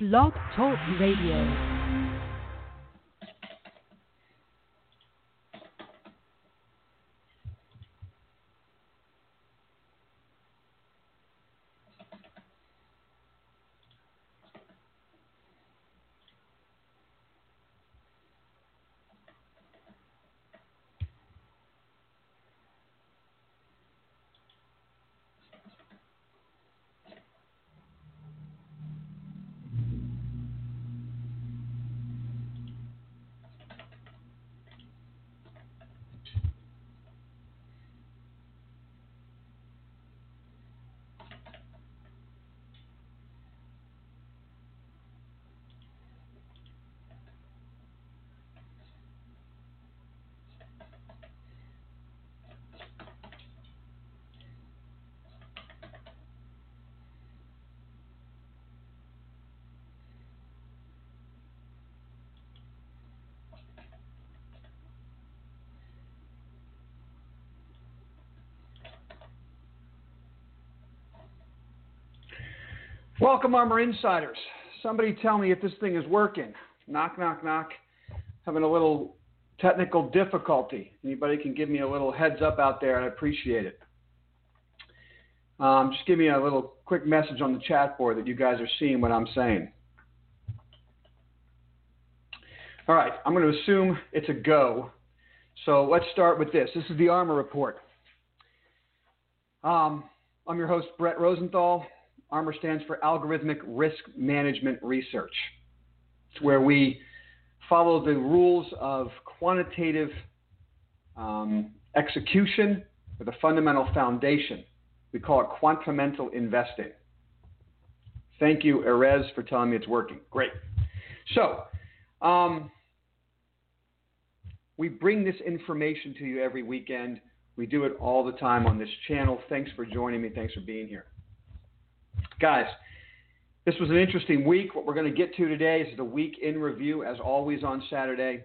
Blog Talk Radio. Welcome, Armor Insiders. Somebody tell me if this thing is working. Knock, knock, knock. Having a little technical difficulty. Anybody can give me a little heads up out there, I appreciate it. Um, just give me a little quick message on the chat board that you guys are seeing what I'm saying. All right, I'm going to assume it's a go. So let's start with this. This is the Armor Report. Um, I'm your host, Brett Rosenthal. ARMR stands for Algorithmic Risk Management Research. It's where we follow the rules of quantitative um, execution with a fundamental foundation. We call it quantamental investing. Thank you, Erez, for telling me it's working. Great. So, um, we bring this information to you every weekend. We do it all the time on this channel. Thanks for joining me. Thanks for being here. Guys, this was an interesting week. What we're going to get to today is the week in review, as always on Saturday.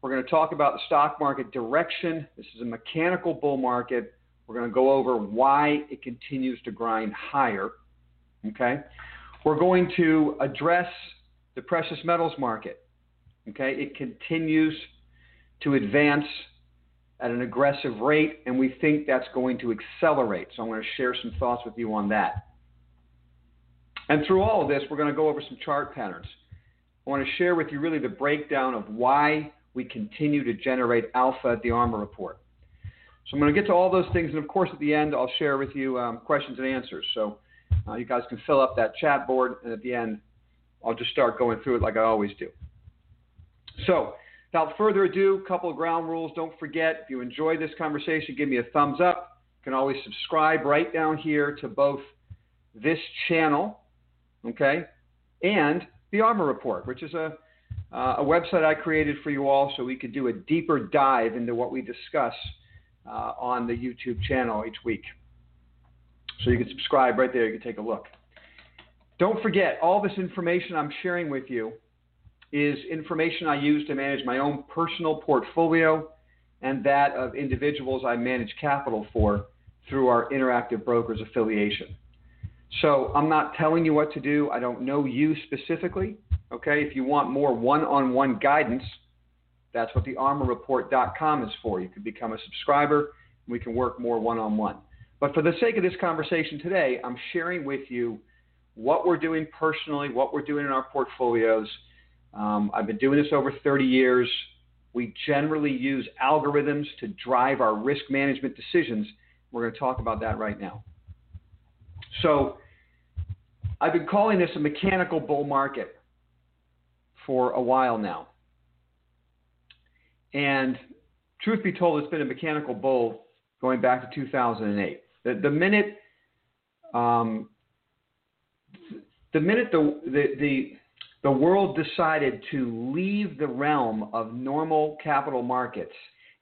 We're going to talk about the stock market direction. This is a mechanical bull market. We're going to go over why it continues to grind higher. Okay? We're going to address the precious metals market. Okay? It continues to advance at an aggressive rate, and we think that's going to accelerate. So I'm going to share some thoughts with you on that. And through all of this, we're going to go over some chart patterns. I want to share with you really the breakdown of why we continue to generate alpha at the Armor report. So I'm going to get to all those things, and of course, at the end, I'll share with you um, questions and answers. So uh, you guys can fill up that chat board, and at the end, I'll just start going through it like I always do. So, without further ado, a couple of ground rules. Don't forget, if you enjoyed this conversation, give me a thumbs up. You can always subscribe right down here to both this channel okay, and the Armor Report, which is a, uh, a website I created for you all so we could do a deeper dive into what we discuss uh, on the YouTube channel each week. So you can subscribe right there, you can take a look. Don't forget, all this information I'm sharing with you is information I use to manage my own personal portfolio and that of individuals I manage capital for through our Interactive Brokers affiliation. So I'm not telling you what to do. I don't know you specifically. Okay, if you want more one-on-one guidance, that's what the armorreport.com is for. You can become a subscriber. And we can work more one-on-one. But for the sake of this conversation today, I'm sharing with you what we're doing personally, what we're doing in our portfolios. Um, I've been doing this over 30 years. We generally use algorithms to drive our risk management decisions. We're going to talk about that right now. So I've been calling this a mechanical bull market for a while now. And truth be told, it's been a mechanical bull going back to 2008. The, the minute, um, the minute the, the, the, the world decided to leave the realm of normal capital markets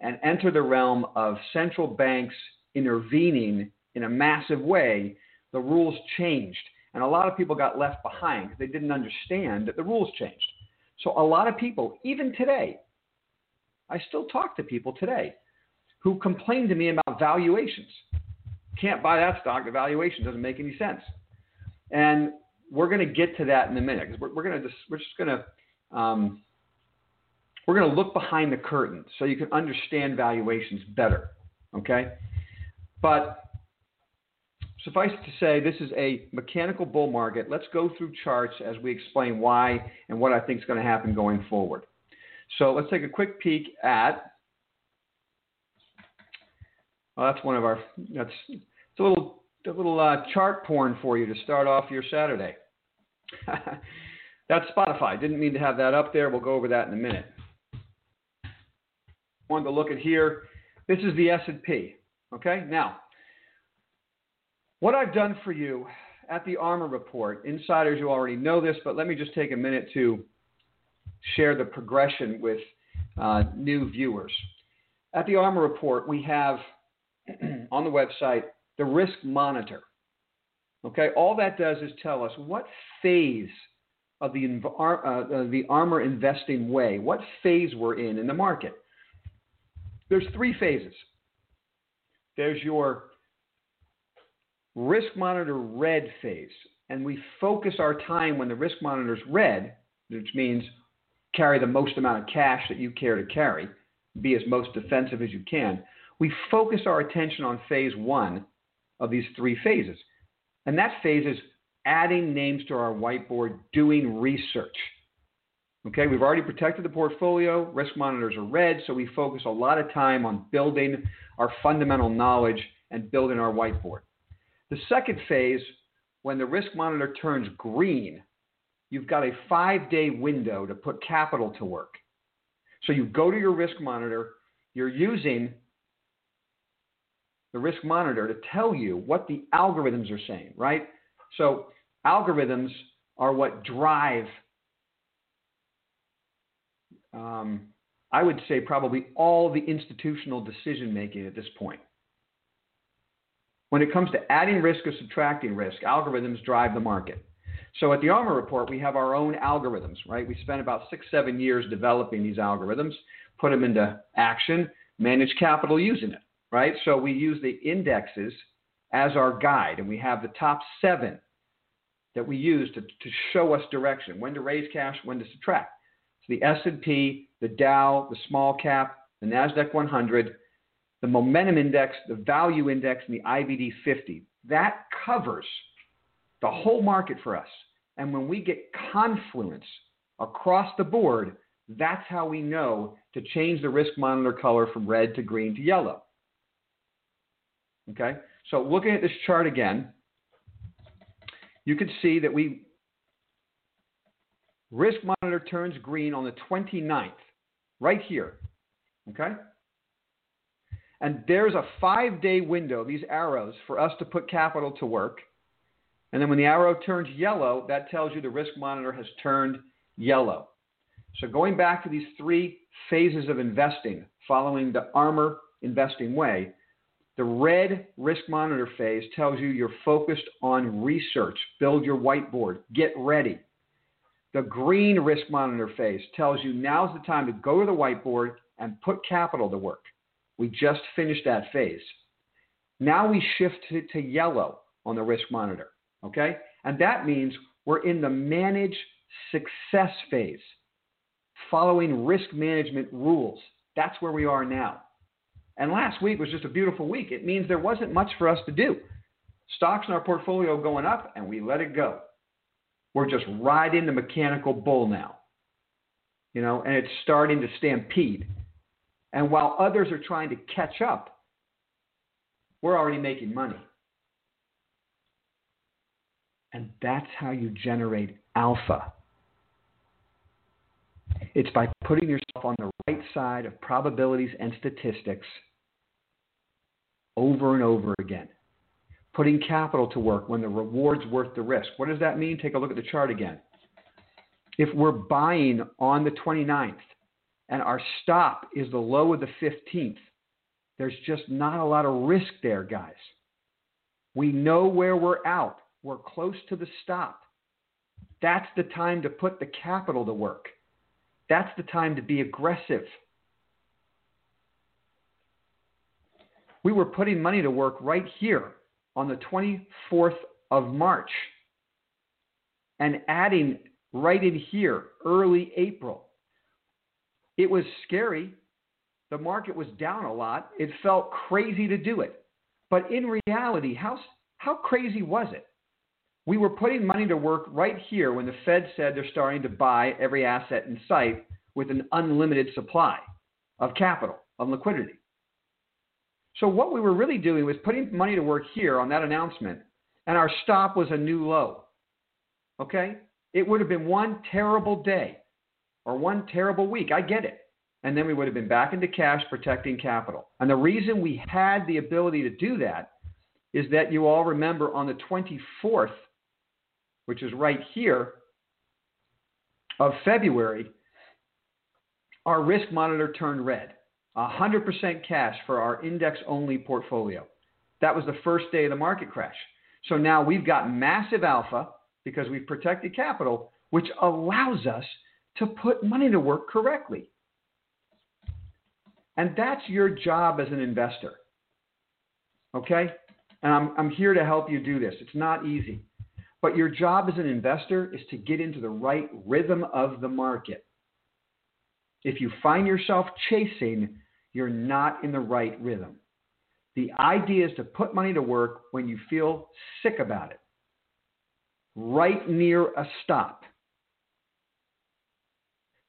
and enter the realm of central banks intervening in a massive way, the rules changed. And a lot of people got left behind because they didn't understand that the rules changed. So a lot of people, even today, I still talk to people today who complain to me about valuations. Can't buy that stock, the valuation doesn't make any sense. And we're going to get to that in a minute because we're, we're going to just we're just going to um, we're going to look behind the curtain so you can understand valuations better. Okay, but suffice it to say, this is a mechanical bull market. Let's go through charts as we explain why and what I think is going to happen going forward. So let's take a quick peek at. Well, that's one of our. That's it's a little a little uh, chart porn for you to start off your Saturday. that's Spotify. Didn't mean to have that up there. We'll go over that in a minute. Wanted to look at here. This is the S&P. Okay. Now, what I've done for you at the Armor report, insiders, you already know this, but let me just take a minute to share the progression with uh, new viewers. At the Armor report, we have on the website the risk monitor. Okay, all that does is tell us what phase of the, uh, uh, the ARMR investing way, what phase we're in in the market. There's three phases. There's your risk monitor red phase, and we focus our time when the risk monitor is red, which means carry the most amount of cash that you care to carry, be as most defensive as you can. We focus our attention on phase one of these three phases. And that phase is adding names to our whiteboard, doing research. Okay, we've already protected the portfolio. Risk monitors are red, so we focus a lot of time on building our fundamental knowledge and building our whiteboard. The second phase, when the risk monitor turns green, you've got a five day window to put capital to work. So you go to your risk monitor, you're using the risk monitor to tell you what the algorithms are saying, right? So algorithms are what drive, um, I would say, probably all the institutional decision making at this point. When it comes to adding risk or subtracting risk, algorithms drive the market. So at the Armor report, we have our own algorithms, right? We spent about six, seven years developing these algorithms, put them into action, manage capital using it, right? So we use the indexes as our guide, and we have the top seven that we use to, to show us direction, when to raise cash, when to subtract. So the S&P, the Dow, the small cap, the NASDAQ 100, the momentum index, the value index, and the IBD 50. That covers the whole market for us. And when we get confluence across the board, that's how we know to change the risk monitor color from red to green to yellow. Okay, so looking at this chart again, you can see that we risk monitor turns green on the 29th, right here. Okay? And there's a five day window, these arrows, for us to put capital to work. And then when the arrow turns yellow, that tells you the risk monitor has turned yellow. So going back to these three phases of investing following the armor investing way, the red risk monitor phase tells you you're focused on research, build your whiteboard, get ready. The green risk monitor phase tells you now's the time to go to the whiteboard and put capital to work. We just finished that phase. Now we shift to, to yellow on the risk monitor. Okay? And that means we're in the manage success phase, following risk management rules. That's where we are now. And last week was just a beautiful week. It means there wasn't much for us to do. Stocks in our portfolio going up, and we let it go. We're just riding the mechanical bull now. You know, and it's starting to stampede. And while others are trying to catch up, we're already making money. And that's how you generate alpha. It's by putting yourself on the right side of probabilities and statistics over and over again. Putting capital to work when the reward's worth the risk. What does that mean? Take a look at the chart again. If we're buying on the 29th and our stop is the low of the 15th, there's just not a lot of risk there, guys. We know where we're out. We're close to the stop. That's the time to put the capital to work. That's the time to be aggressive. We were putting money to work right here on the 24th of March. and adding right in here early April. It was scary. The market was down a lot. It felt crazy to do it. But in reality, how, how crazy was it? We were putting money to work right here when the Fed said they're starting to buy every asset in sight with an unlimited supply of capital, of liquidity. So, what we were really doing was putting money to work here on that announcement, and our stop was a new low. Okay? It would have been one terrible day or one terrible week. I get it. And then we would have been back into cash protecting capital. And the reason we had the ability to do that is that you all remember on the 24th, which is right here, of February, our risk monitor turned red. 100% cash for our index only portfolio. That was the first day of the market crash. So now we've got massive alpha because we've protected capital, which allows us to put money to work correctly. And that's your job as an investor. Okay? And I'm, I'm here to help you do this. It's not easy. But your job as an investor is to get into the right rhythm of the market. If you find yourself chasing, you're not in the right rhythm. The idea is to put money to work when you feel sick about it, right near a stop.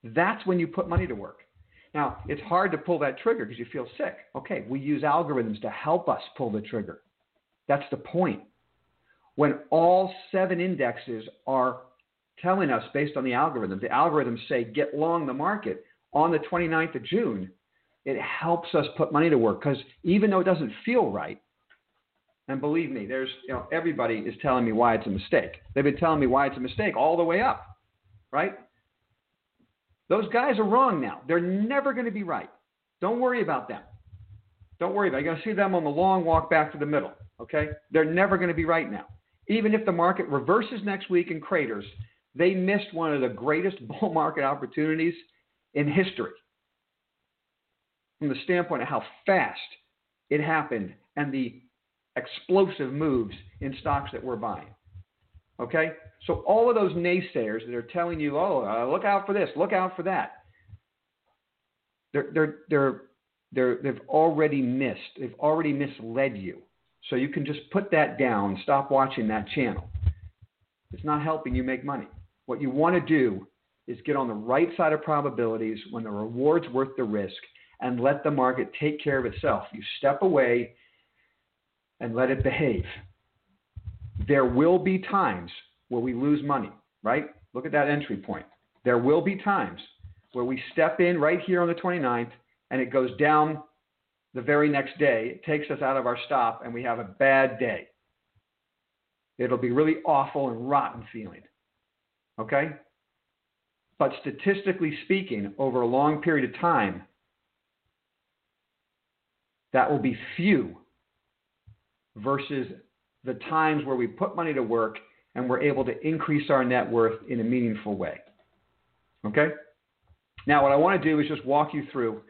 That's when you put money to work. Now, it's hard to pull that trigger because you feel sick. Okay, we use algorithms to help us pull the trigger. That's the point. When all seven indexes are telling us based on the algorithm, the algorithms say get long the market on the 29th of June, it helps us put money to work because even though it doesn't feel right, and believe me, there's you know everybody is telling me why it's a mistake. They've been telling me why it's a mistake all the way up, right? Those guys are wrong now. They're never going to be right. Don't worry about them. Don't worry about it. You're going to see them on the long walk back to the middle. Okay? They're never going to be right now. Even if the market reverses next week and craters, they missed one of the greatest bull market opportunities in history from the standpoint of how fast it happened and the explosive moves in stocks that we're buying. Okay? So all of those naysayers that are telling you, oh, uh, look out for this, look out for that, they're, they're, they're, they're, they've already missed. They've already misled you. So you can just put that down, stop watching that channel. It's not helping you make money. What you want to do is get on the right side of probabilities when the reward's worth the risk and let the market take care of itself. You step away and let it behave. There will be times where we lose money, right? Look at that entry point. There will be times where we step in right here on the 29th and it goes down the very next day. It takes us out of our stop and we have a bad day. It'll be really awful and rotten feeling. Okay? But statistically speaking, over a long period of time, that will be few versus the times where we put money to work and we're able to increase our net worth in a meaningful way. Okay? Now, what I want to do is just walk you through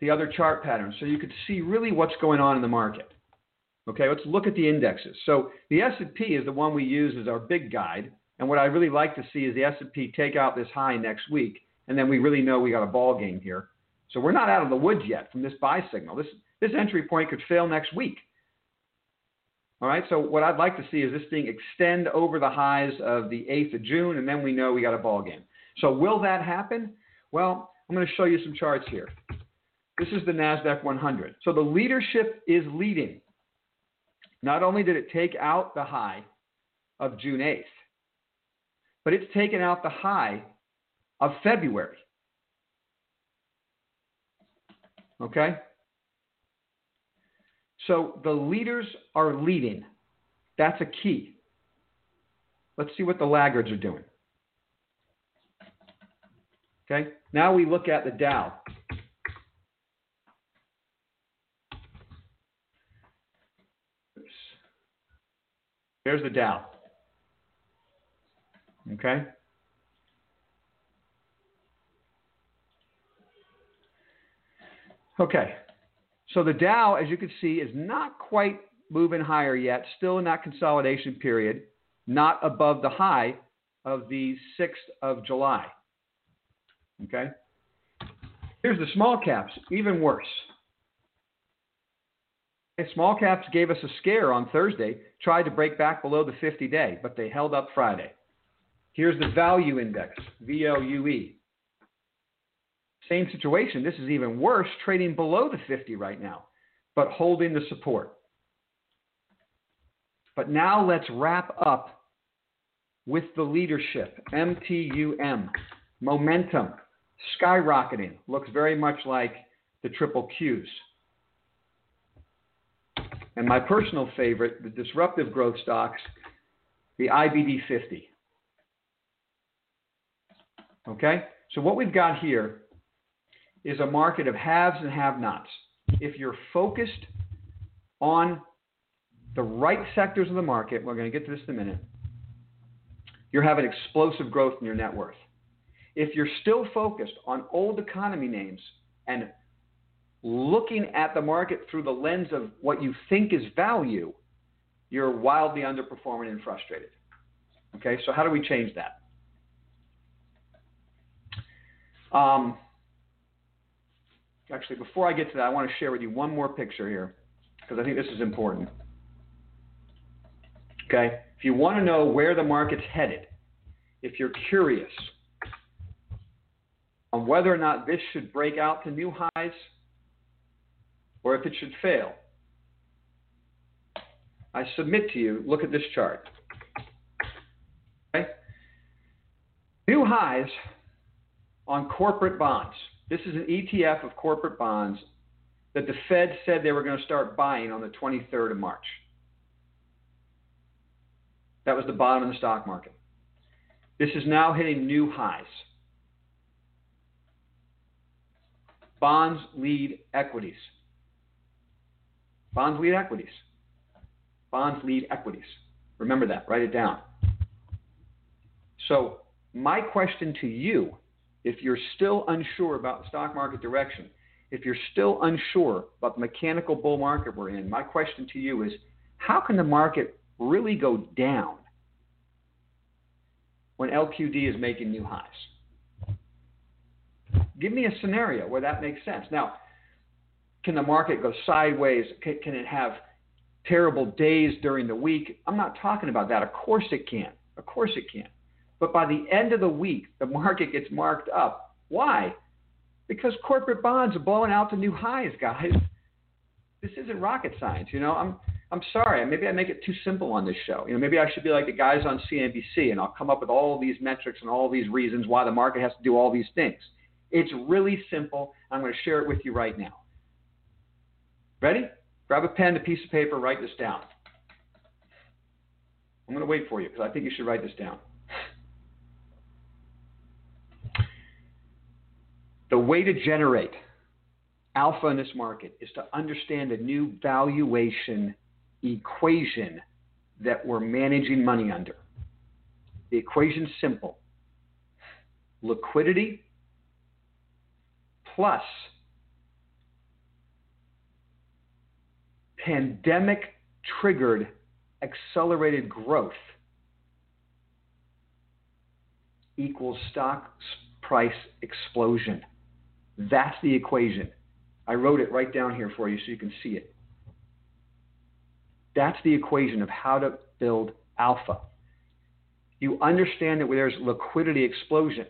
the other chart patterns so you could see really what's going on in the market. Okay, let's look at the indexes. So the S&P is the one we use as our big guide, and what I really like to see is the S&P take out this high next week, and then we really know we got a ball game here. So we're not out of the woods yet from this buy signal. This this entry point could fail next week. All right, so what I'd like to see is this thing extend over the highs of the 8th of June, and then we know we got a ball game. So will that happen? Well, I'm going to show you some charts here. This is the NASDAQ 100. So the leadership is leading. Not only did it take out the high of June 8th, but it's taken out the high of February. Okay? So the leaders are leading. That's a key. Let's see what the laggards are doing. Okay? Now we look at the Dow. Oops. The Dow. Okay? Okay. So the Dow, as you can see, is not quite moving higher yet, still in that consolidation period, not above the high of the 6th of July. Okay? Here's the small caps, even worse. Small caps gave us a scare on Thursday, tried to break back below the 50 day, but they held up Friday. Here's the value index, VLUE. Same situation. This is even worse, trading below the 50 right now, but holding the support. But now let's wrap up with the leadership. MTUM, momentum, skyrocketing. Looks very much like the triple Qs. And my personal favorite, the disruptive growth stocks, the IBD 50. Okay? So what we've got here is a market of haves and have nots. If you're focused on the right sectors of the market, we're going to get to this in a minute, you're having explosive growth in your net worth. If you're still focused on old economy names and looking at the market through the lens of what you think is value, you're wildly underperforming and frustrated. Okay, so how do we change that? Um, actually, before I get to that, I want to share with you one more picture here because I think this is important. Okay? If you want to know where the market's headed, if you're curious on whether or not this should break out to new highs or if it should fail, I submit to you look at this chart. Okay? New highs on corporate bonds. This is an ETF of corporate bonds that the Fed said they were going to start buying on the 23rd of March. That was the bottom of the stock market. This is now hitting new highs. Bonds lead equities. Bonds lead equities. Bonds lead equities. Remember that. Write it down. So, my question to you, if you're still unsure about stock market direction, if you're still unsure about the mechanical bull market we're in, my question to you is how can the market really go down when LQD is making new highs? Give me a scenario where that makes sense. Now, can the market go sideways? Can, can it have terrible days during the week? I'm not talking about that. Of course it can. Of course it can. But by the end of the week, the market gets marked up. Why? Because corporate bonds are blowing out to new highs, guys. This isn't rocket science, you know. I'm I'm sorry. Maybe I make it too simple on this show. You know, maybe I should be like the guys on CNBC and I'll come up with all these metrics and all these reasons why the market has to do all these things. It's really simple. I'm going to share it with you right now. Ready? Grab a pen, a piece of paper, write this down. I'm going to wait for you because I think you should write this down. The way to generate alpha in this market is to understand a new valuation equation that we're managing money under. The equation's simple liquidity plus pandemic triggered accelerated growth equals stock price explosion. That's the equation. I wrote it right down here for you so you can see it. That's the equation of how to build alpha. You understand that there's liquidity explosion,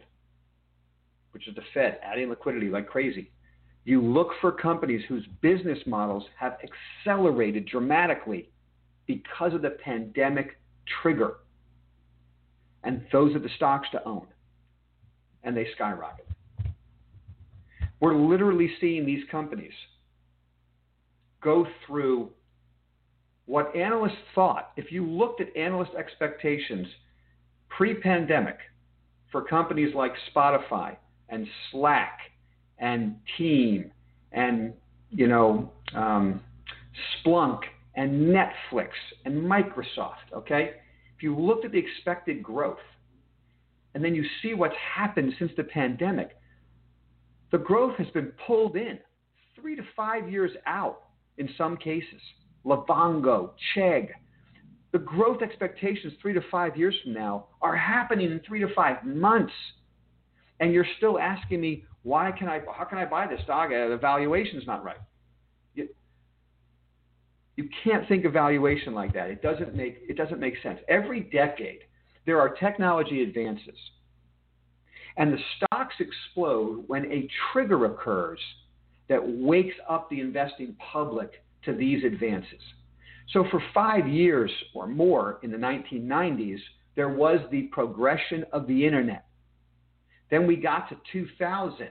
which is the Fed adding liquidity like crazy. You look for companies whose business models have accelerated dramatically because of the pandemic trigger. And those are the stocks to own. And they skyrocket. We're literally seeing these companies go through what analysts thought. If you looked at analyst expectations pre pandemic for companies like Spotify and Slack and Team and you know um, Splunk and Netflix and Microsoft. Okay, if you looked at the expected growth, and then you see what's happened since the pandemic, the growth has been pulled in three to five years out in some cases. Livongo, Chegg, The growth expectations three to five years from now are happening in three to five months. And you're still asking me, why can I, how can I buy this stock? Uh, the valuation's not right. You, you can't think of valuation like that. It doesn't make, it doesn't make sense. Every decade, there are technology advances. And the stocks explode when a trigger occurs that wakes up the investing public to these advances. So, for five years or more in the 1990s, there was the progression of the internet. Then we got to 2000,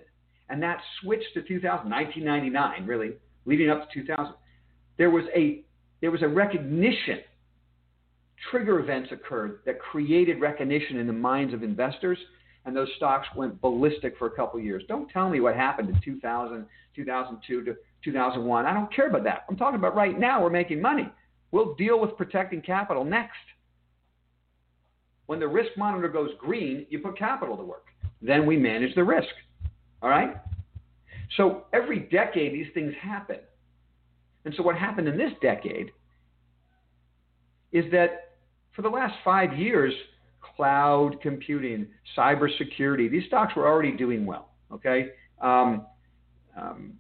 and that switched to 2000, 1999, really, leading up to 2000. There was a there was a recognition. Trigger events occurred that created recognition in the minds of investors, and those stocks went ballistic for a couple of years. Don't tell me what happened in 2000, 2002 to 2001. I don't care about that. I'm talking about right now. We're making money. We'll deal with protecting capital next. When the risk monitor goes green, you put capital to work. Then we manage the risk. All right? So every decade, these things happen. And so what happened in this decade is that for the last five years, cloud computing, cybersecurity, these stocks were already doing well. Okay? Um, um,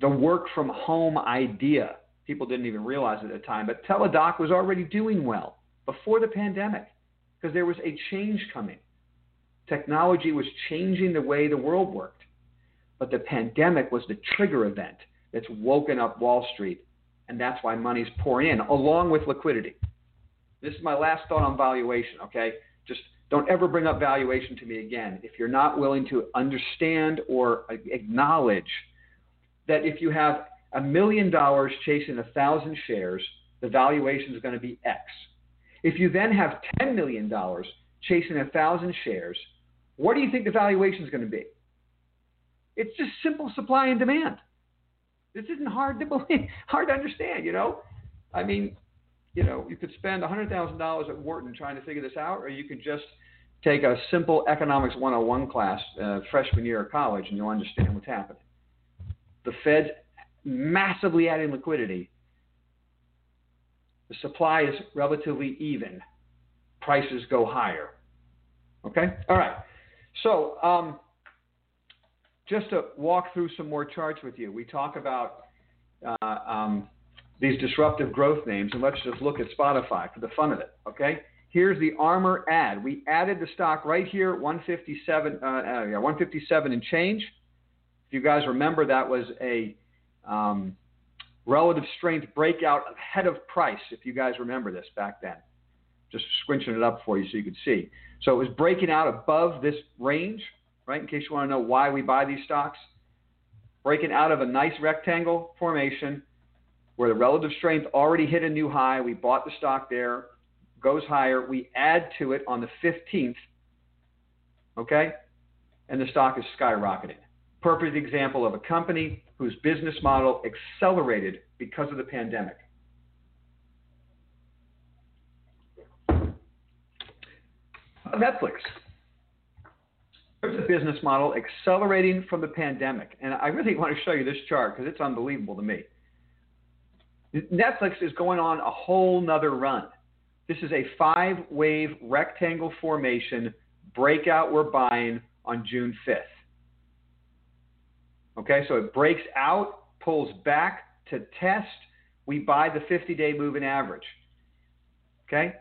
the work from home idea, people didn't even realize at the time, but Teladoc was already doing well before the pandemic because there was a change coming. Technology was changing the way the world worked. But the pandemic was the trigger event that's woken up Wall Street, and that's why money's pouring in, along with liquidity. This is my last thought on valuation, okay? Just don't ever bring up valuation to me again if you're not willing to understand or acknowledge that if you have a million dollars chasing a thousand shares, the valuation is going to be X. If you then have $10 million chasing a thousand shares, what do you think the valuation is going to be? It's just simple supply and demand. This isn't hard to believe, hard to understand, you know? I mean, you know, you could spend $100,000 at Wharton trying to figure this out, or you could just take a simple economics 101 class uh, freshman year of college and you'll understand what's happening. The Fed's massively adding liquidity. The supply is relatively even. Prices go higher. Okay? All right. So, um, just to walk through some more charts with you, we talk about uh, um, these disruptive growth names, and let's just look at Spotify for the fun of it. Okay, here's the Armor ad. We added the stock right here, 157, uh, uh, yeah, 157 and change. If you guys remember, that was a um, relative strength breakout ahead of price. If you guys remember this back then, just squinching it up for you so you could see. So it was breaking out above this range, right? In case you want to know why we buy these stocks, breaking out of a nice rectangle formation where the relative strength already hit a new high. We bought the stock there, goes higher. We add to it on the 15th, okay? And the stock is skyrocketing. Perfect example of a company whose business model accelerated because of the pandemic. Netflix. There's a business model accelerating from the pandemic. And I really want to show you this chart because it's unbelievable to me. Netflix is going on a whole nother run. This is a five wave rectangle formation breakout we're buying on June 5th. Okay, so it breaks out, pulls back to test. We buy the 50 day moving average. Okay,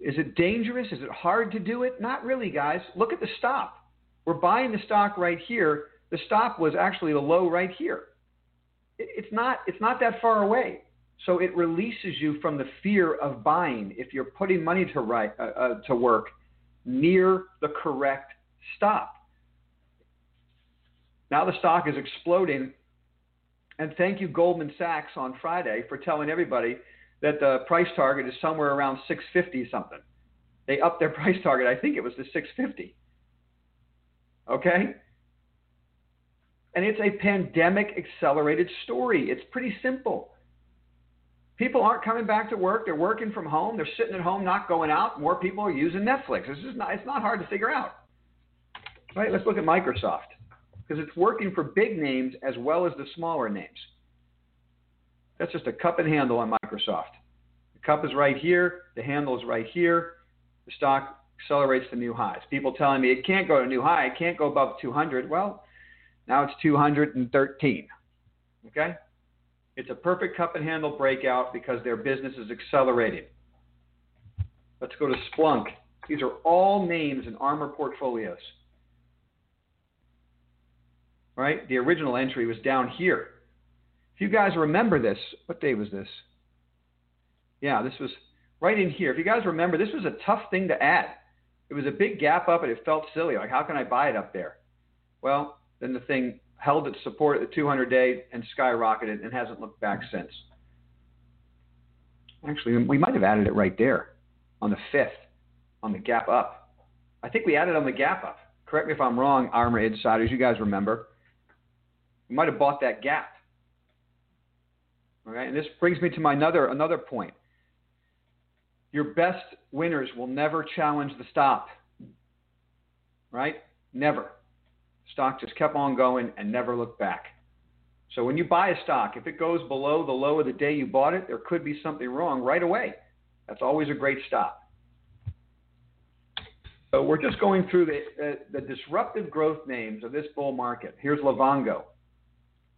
is it dangerous? Is it hard to do it? Not really, guys. Look at the stop. We're buying the stock right here. The stop was actually the low right here. It's not, it's not that far away. So it releases you from the fear of buying if you're putting money to, right, uh, uh, to work near the correct stop. Now the stock is exploding. And thank you, Goldman Sachs, on Friday for telling everybody that the price target is somewhere around 650 something. They upped their price target. I think it was to 650. Okay? And it's a pandemic accelerated story. It's pretty simple. People aren't coming back to work. They're working from home. They're sitting at home, not going out. More people are using Netflix. This is not, it's not hard to figure out. Right? Let's look at Microsoft because it's working for big names as well as the smaller names. That's just a cup and handle on Microsoft. The cup is right here, the handle is right here. The stock accelerates to new highs. People telling me it can't go to new high, it can't go above 200. Well, now it's 213. Okay? It's a perfect cup and handle breakout because their business is accelerating. Let's go to Splunk. These are all names in Armor portfolios. Right? The original entry was down here. If you guys remember this, what day was this? Yeah, this was right in here. If you guys remember, this was a tough thing to add. It was a big gap up and it felt silly. Like, how can I buy it up there? Well, then the thing held its support at the 200 day and skyrocketed and hasn't looked back since. Actually, we might have added it right there on the 5th on the gap up. I think we added on the gap up. Correct me if I'm wrong, ARMR Insiders. You guys remember. We might have bought that gap. All right, and this brings me to my another another point. Your best winners will never challenge the stop. Right? Never. Stock just kept on going and never looked back. So when you buy a stock, if it goes below the low of the day you bought it, there could be something wrong right away. That's always a great stop. So we're just going through the, the disruptive growth names of this bull market. Here's Livongo,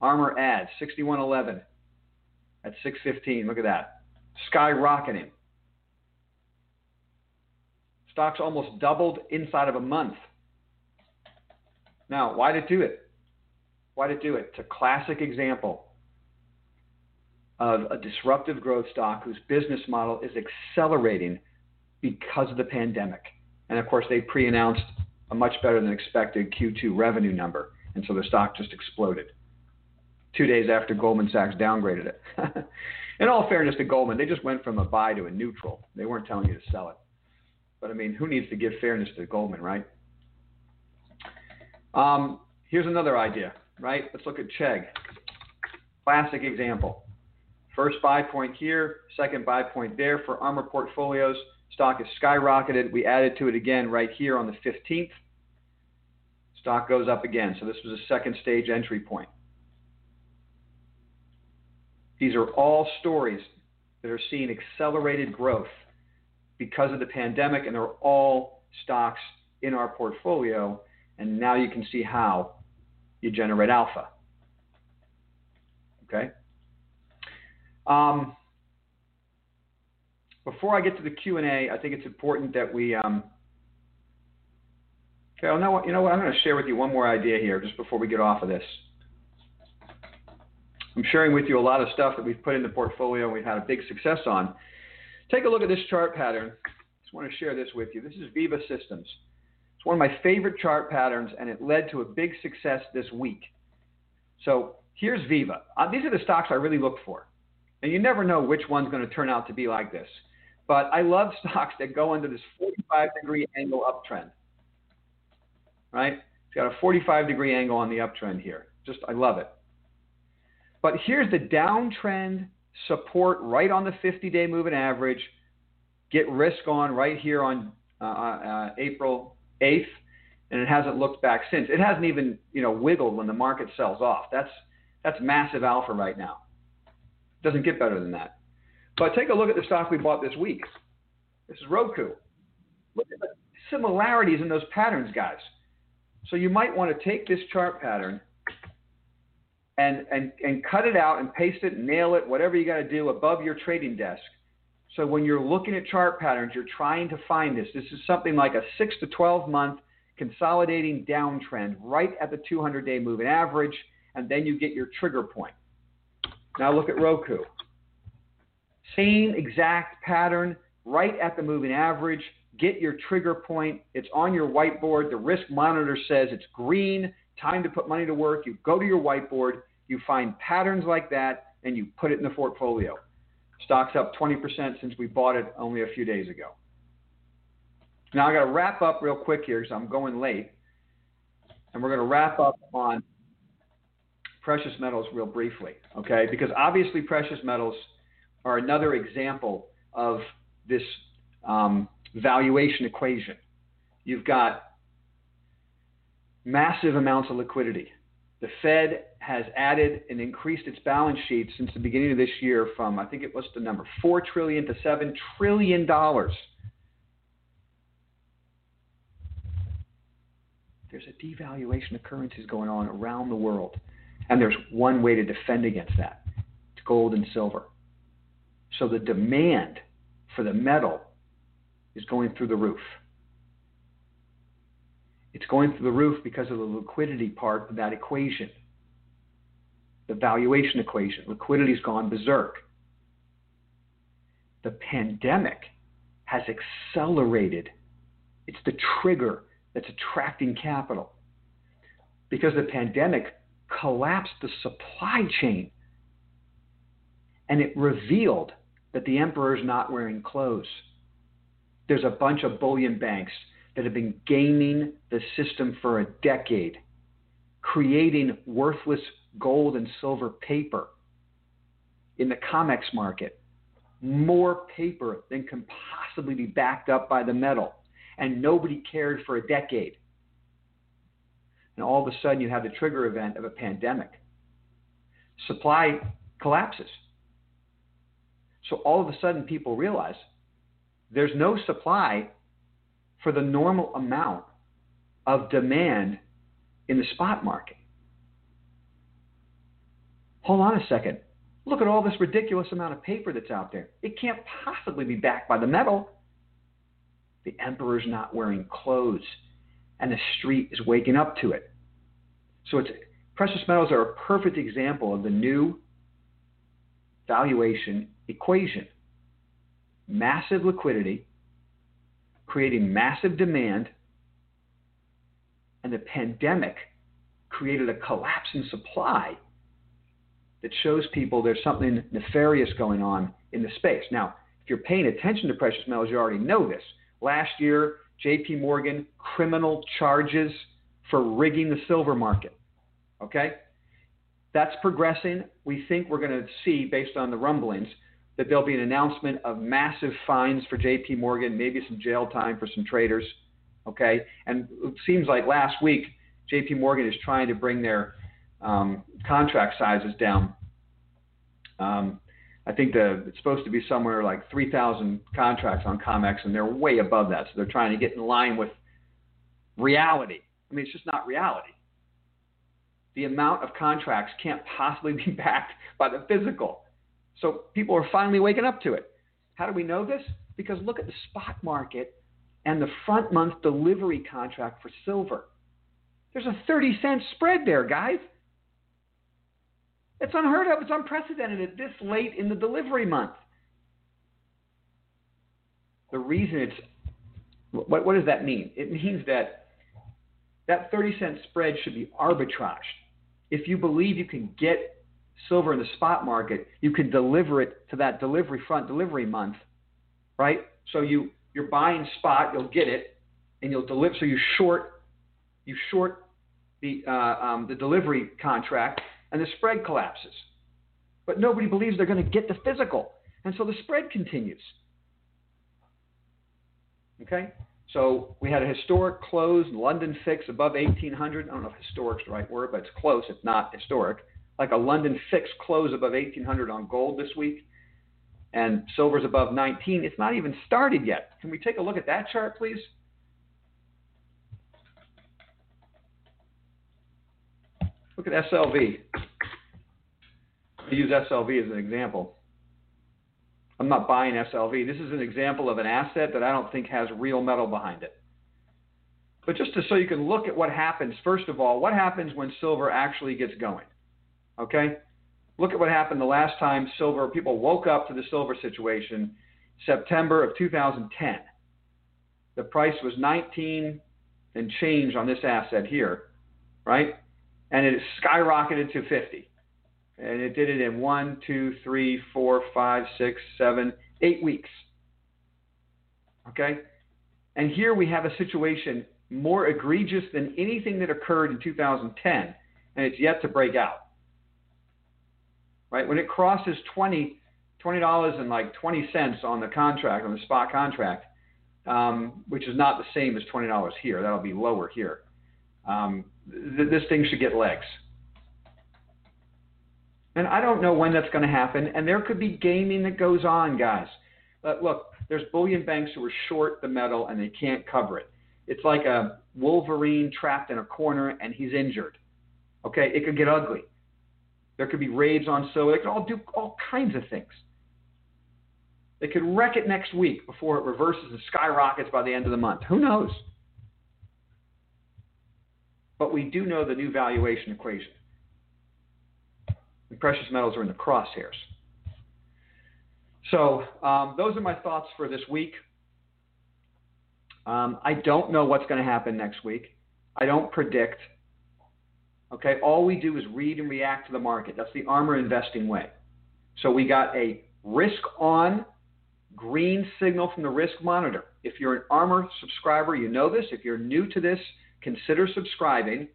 Armor Ads, 6111 at 615. Look at that. Skyrocketing. Stocks almost doubled inside of a month. Now, why it do it? Why it do it? It's a classic example of a disruptive growth stock whose business model is accelerating because of the pandemic. And of course, they pre announced a much better than expected Q2 revenue number. And so the stock just exploded two days after Goldman Sachs downgraded it. In all fairness to Goldman, they just went from a buy to a neutral. They weren't telling you to sell it. But I mean, who needs to give fairness to Goldman, right? Um, here's another idea, right? Let's look at Chegg. Classic example. First buy point here, second buy point there for armor portfolios. Stock is skyrocketed. We added to it again right here on the 15th. Stock goes up again. So this was a second stage entry point. These are all stories that are seeing accelerated growth because of the pandemic, and they're all stocks in our portfolio. And now you can see how you generate alpha. Okay? Um, before I get to the Q&A, I think it's important that we um, okay, well, know you know what? I'm going to share with you one more idea here just before we get off of this. I'm sharing with you a lot of stuff that we've put in the portfolio and we've had a big success on. Take a look at this chart pattern. I Just want to share this with you. This is Veeva Systems. It's one of my favorite chart patterns and it led to a big success this week. So here's Veeva. Uh, these are the stocks I really look for. And you never know which one's going to turn out to be like this. But I love stocks that go under this 45 degree angle uptrend. Right? It's got a 45 degree angle on the uptrend here. Just, I love it. But here's the downtrend support right on the 50 day moving average. Get risk on right here on uh, uh, April 8th, and it hasn't looked back since. It hasn't even you know wiggled when the market sells off. That's that's massive alpha right now. Doesn't get better than that. But take a look at the stock we bought this week. This is Roku. Look at the similarities in those patterns, guys. So you might want to take this chart pattern and, and, and cut it out and paste it, nail it, whatever you got to do above your trading desk. So when you're looking at chart patterns, you're trying to find this. This is something like a six to 12 month consolidating downtrend right at the 200 day moving average, and then you get your trigger point. Now look at Roku. Same exact pattern right at the moving average. Get your trigger point. It's on your whiteboard. The risk monitor says it's green time to put money to work. You go to your whiteboard, you find patterns like that, and you put it in the portfolio. Stock's up 20% since we bought it only a few days ago. Now I got to wrap up real quick here because I'm going late, and we're going to wrap up on precious metals real briefly, okay? Because obviously precious metals are another example of this um, valuation equation. You've got massive amounts of liquidity. The Fed has added and increased its balance sheet since the beginning of this year from, I think it was the number, 4 trillion to $7 trillion. There's a devaluation of currencies going on around the world. And there's one way to defend against that it's gold and silver. So the demand for the metal is going through the roof. It's going through the roof because of the liquidity part of that equation, the valuation equation. Liquidity's gone berserk. The pandemic has accelerated. It's the trigger that's attracting capital because the pandemic collapsed the supply chain and it revealed that the emperor is not wearing clothes. There's a bunch of bullion banks that have been gaming the system for a decade, creating worthless gold and silver paper in the COMEX market, more paper than can possibly be backed up by the metal. And nobody cared for a decade. And all of a sudden, you have the trigger event of a pandemic. Supply collapses. So all of a sudden, people realize there's no supply for the normal amount of demand in the spot market. Hold on a second. Look at all this ridiculous amount of paper that's out there. It can't possibly be backed by the metal. The emperor's not wearing clothes, and the street is waking up to it. So it's precious metals are a perfect example of the new valuation equation. Massive liquidity, creating massive demand, and the pandemic created a collapse in supply that shows people there's something nefarious going on in the space. Now, if you're paying attention to precious metals, you already know this. Last year, JP Morgan criminal charges for rigging the silver market. Okay? That's progressing. We think we're going to see, based on the rumblings, that there'll be an announcement of massive fines for JP Morgan, maybe some jail time for some traders. Okay? And it seems like last week, JP Morgan is trying to bring their um, contract sizes down. Um, I think the it's supposed to be somewhere like 3,000 contracts on COMEX, and they're way above that. So they're trying to get in line with reality. I mean, it's just not reality. The amount of contracts can't possibly be backed by the physical. So people are finally waking up to it. How do we know this? Because look at the spot market and the front month delivery contract for silver. There's a 30 cent spread there, guys. It's unheard of. It's unprecedented at this late in the delivery month. The reason it's what, what does that mean? It means that that 30 cent spread should be arbitraged. If you believe you can get silver in the spot market, you can deliver it to that delivery front delivery month, right? So you you're buying spot, you'll get it, and you'll deliver. So you short you short the uh, um, the delivery contract, and the spread collapses. But nobody believes they're going to get the physical. And so the spread continues. Okay? So we had a historic close, London fix above 1800. I don't know if historic's the right word, but it's close, if not historic. Like a London fix close above 1800 on gold this week. And silver's above 19. It's not even started yet. Can we take a look at that chart, please? Look at SLV. I use SLV as an example. I'm not buying SLV. This is an example of an asset that I don't think has real metal behind it. But just to, so you can look at what happens, first of all, what happens when silver actually gets going? Okay? Look at what happened the last time silver, people woke up to the silver situation, September of 2010. The price was 19 and change on this asset here, right? And it skyrocketed to 50 and it did it in one, two, three, four, five, six, seven, eight weeks. Okay? And here we have a situation more egregious than anything that occurred in 2010, and it's yet to break out. Right? When it crosses 20, $20 and like 20 cents on the contract, on the spot contract, um, which is not the same as $20 here, that'll be lower here. Um, th- this thing should get legs. And I don't know when that's going to happen. And there could be gaming that goes on, guys. But look, there's bullion banks who are short the metal and they can't cover it. It's like a Wolverine trapped in a corner and he's injured. Okay, it could get ugly. There could be raids on silver. They could all do all kinds of things. They could wreck it next week before it reverses and skyrockets by the end of the month. Who knows? But we do know the new valuation equation. The precious metals are in the crosshairs. So um, those are my thoughts for this week. Um, I don't know what's going to happen next week. I don't predict. Okay, all we do is read and react to the market. That's the armor investing way. So we got a risk on green signal from the risk monitor. If you're an armor subscriber, you know this. If you're new to this, consider subscribing.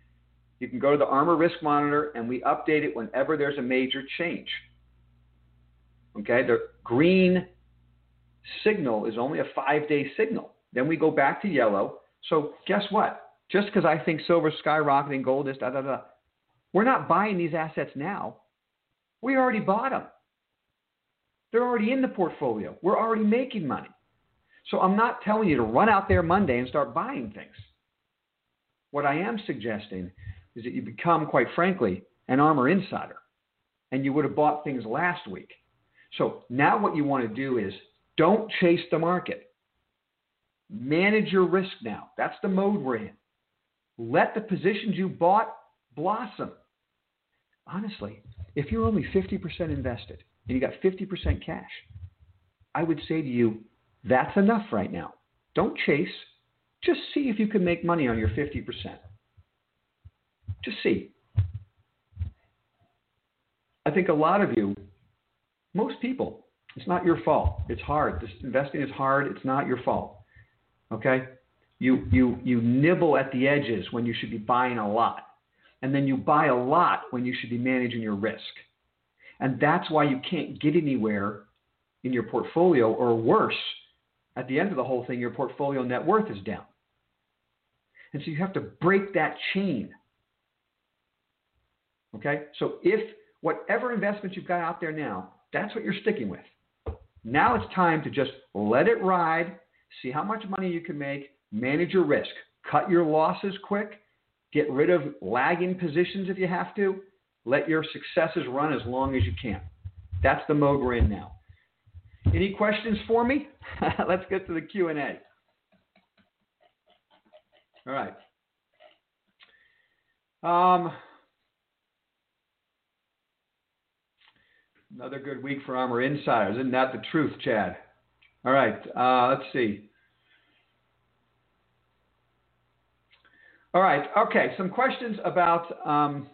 You can go to the armor risk monitor and we update it whenever there's a major change. Okay, the green signal is only a five day signal. Then we go back to yellow. So guess what? Just because I think silver's skyrocketing, gold is da da da, we're not buying these assets now. We already bought them. They're already in the portfolio. We're already making money. So I'm not telling you to run out there Monday and start buying things. What I am suggesting is that you become, quite frankly, an armor insider. And you would have bought things last week. So now what you want to do is don't chase the market. Manage your risk now. That's the mode we're in. Let the positions you bought blossom. Honestly, if you're only 50% invested and you got 50% cash, I would say to you, that's enough right now. Don't chase. Just see if you can make money on your 50%. Just see. I think a lot of you, most people, it's not your fault. It's hard. This investing is hard. It's not your fault. Okay? You, you, you nibble at the edges when you should be buying a lot. And then you buy a lot when you should be managing your risk. And that's why you can't get anywhere in your portfolio, or worse, at the end of the whole thing, your portfolio net worth is down. And so you have to break that chain. Okay? So if whatever investments you've got out there now, that's what you're sticking with. Now it's time to just let it ride, see how much money you can make, manage your risk, cut your losses quick, get rid of lagging positions if you have to, let your successes run as long as you can. That's the mode we're in now. Any questions for me? Let's get to the Q&A. All right. Um, Another good week for Armor Insiders. Isn't that the truth, Chad? All right, uh, let's see. All right, okay, some questions about. Um,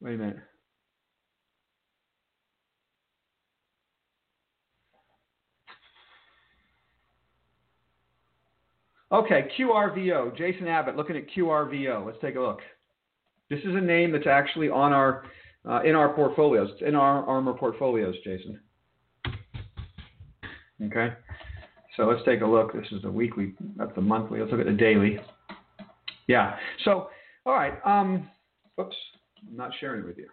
wait a minute. Okay, QRVO. Jason Abbott looking at QRVO. Let's take a look. This is a name that's actually on our uh, in our portfolios. It's in our armor portfolios, Jason. Okay. So let's take a look. This is the weekly. That's the monthly. Let's look at the daily. Yeah. So all right. Um, whoops. I'm not sharing with you.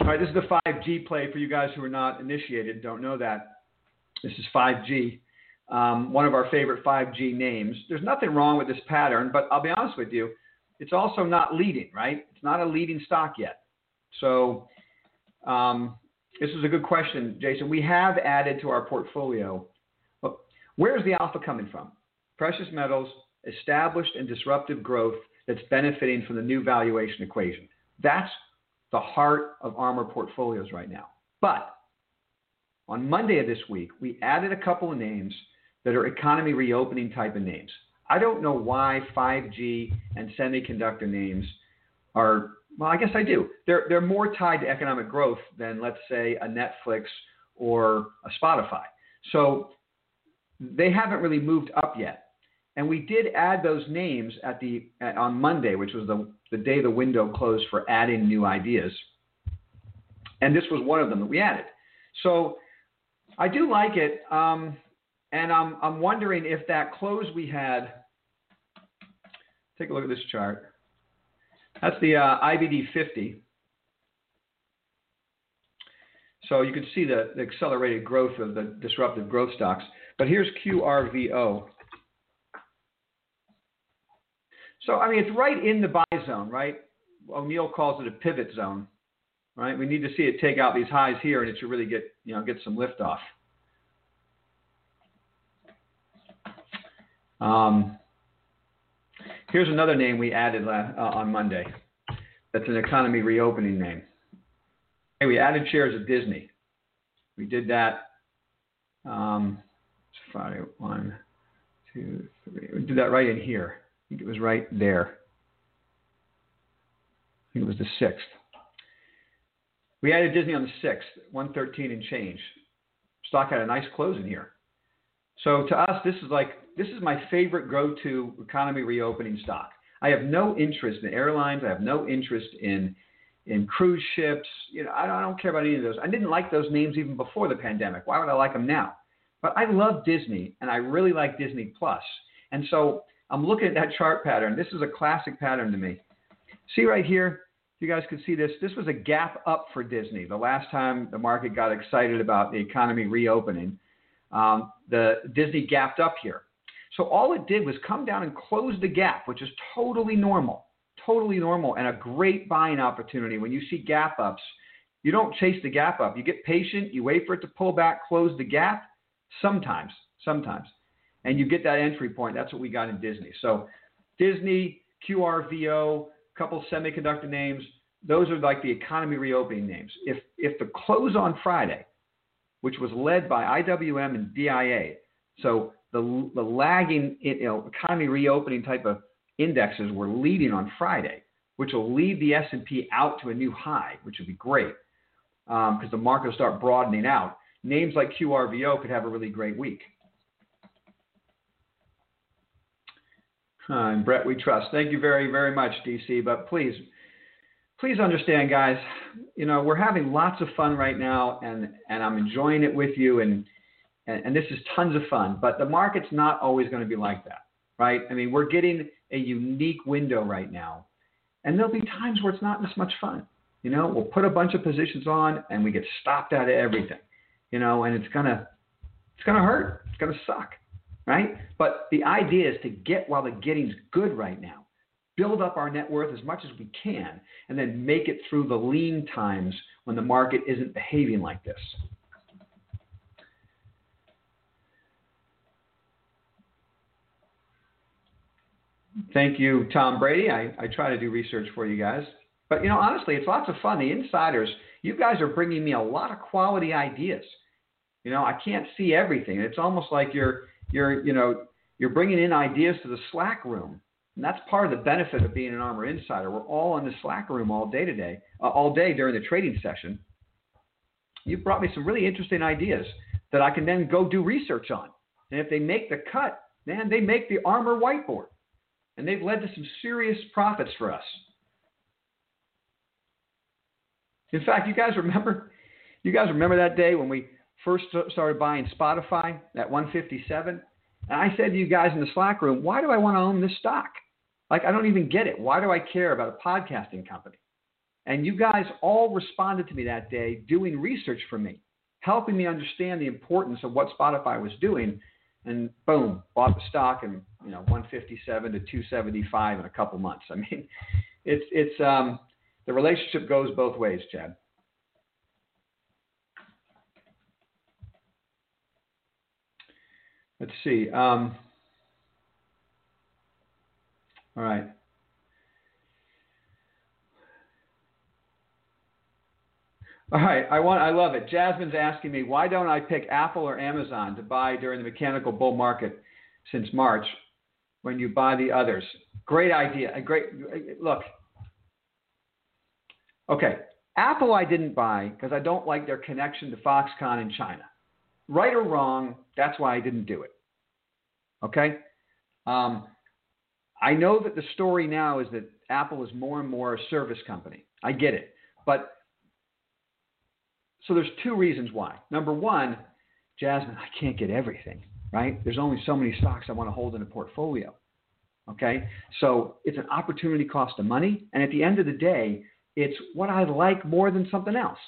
All right, this is the 5G play for you guys who are not initiated, don't know that. This is 5G um, one of our favorite 5G names. There's nothing wrong with this pattern, but I'll be honest with you, it's also not leading, right? It's not a leading stock yet. So um, this is a good question, Jason. We have added to our portfolio. Where's the alpha coming from? Precious metals, established and disruptive growth that's benefiting from the new valuation equation. That's the heart of Armor portfolios right now. But on Monday of this week, we added a couple of names that are economy reopening type of names. I don't know why 5G and semiconductor names are, well, I guess I do. They're, they're more tied to economic growth than, let's say, a Netflix or a Spotify. So they haven't really moved up yet. And we did add those names at the at, on Monday, which was the, the day the window closed for adding new ideas. And this was one of them that we added. So I do like it. Um, and I'm I'm wondering if that close we had. Take a look at this chart. That's the uh, IBD 50. So you can see the, the accelerated growth of the disruptive growth stocks. But here's QRVO. So I mean, it's right in the buy zone, right? O'Neill calls it a pivot zone, right? We need to see it take out these highs here, and it should really get you know get some lift off. Um, here's another name we added uh, on Monday. That's an economy reopening name. Hey, we added shares of Disney. We did that. Um, Friday, one, two, three. We did that right in here. I think it was right there. I think it was the sixth. We added Disney on the sixth, 113 and change. Stock had a nice close in here. So to us, this is like this is my favorite go-to economy reopening stock. I have no interest in airlines. I have no interest in in cruise ships. You know, I don't, I don't care about any of those. I didn't like those names even before the pandemic. Why would I like them now? But I love Disney, and I really like Disney Plus. And so I'm looking at that chart pattern. This is a classic pattern to me. See right here, you guys can see this. This was a gap up for Disney. The last time the market got excited about the economy reopening, um, the Disney gapped up here. So all it did was come down and close the gap, which is totally normal, totally normal, and a great buying opportunity. When you see gap ups, you don't chase the gap up. You get patient, you wait for it to pull back, close the gap. Sometimes, sometimes, and you get that entry point. That's what we got in Disney. So Disney, QRVO, couple semiconductor names. Those are like the economy reopening names. If if the close on Friday, which was led by IWM and DIA, so the, the lagging you know, economy reopening type of indexes were leading on Friday, which will lead the S&P out to a new high, which would be great because um, the market will start broadening out. Names like QRVO could have a really great week. Uh, and Brett, we trust. Thank you very, very much, DC. But please, please understand, guys. You know we're having lots of fun right now, and and I'm enjoying it with you. And and, and this is tons of fun. But the market's not always going to be like that, right? I mean, we're getting a unique window right now, and there'll be times where it's not as much fun. You know, we'll put a bunch of positions on, and we get stopped out of everything. You know, and it's gonna it's gonna hurt. It's gonna suck, right? But the idea is to get while the getting's good right now build up our net worth as much as we can, and then make it through the lean times when the market isn't behaving like this. Thank you, Tom Brady. I, I try to do research for you guys. But, you know, honestly, it's lots of fun. The insiders, you guys are bringing me a lot of quality ideas. You know, I can't see everything. It's almost like you're, you're, you know, you're bringing in ideas to the Slack room. And that's part of the benefit of being an Armor insider. We're all in the Slack room all day today, uh, all day during the trading session. You've brought me some really interesting ideas that I can then go do research on. And if they make the cut, man, they make the Armor whiteboard and they've led to some serious profits for us. In fact, you guys remember, you guys remember that day when we first started buying Spotify at 157? And I said to you guys in the Slack room, why do I want to own this stock? Like, I don't even get it. Why do I care about a podcasting company? And you guys all responded to me that day doing research for me, helping me understand the importance of what Spotify was doing and boom, bought the stock and you know 157 to 275 in a couple months. I mean, it's it's um, the relationship goes both ways, Chad. Let's see. Um, all right. All right, I want I love it. Jasmine's asking me why don't I pick Apple or Amazon to buy during the mechanical bull market since March when you buy the others. Great idea. A great look. Okay, Apple I didn't buy because I don't like their connection to Foxconn in China. Right or wrong, that's why I didn't do it. Okay? Um, I know that the story now is that Apple is more and more a service company. I get it. But so there's two reasons why. Number one, Jasmine, I can't get everything. right? There's only so many stocks I want to hold in a portfolio. Okay? So it's an opportunity cost of money. And at the end of the day, it's what I like more than something else.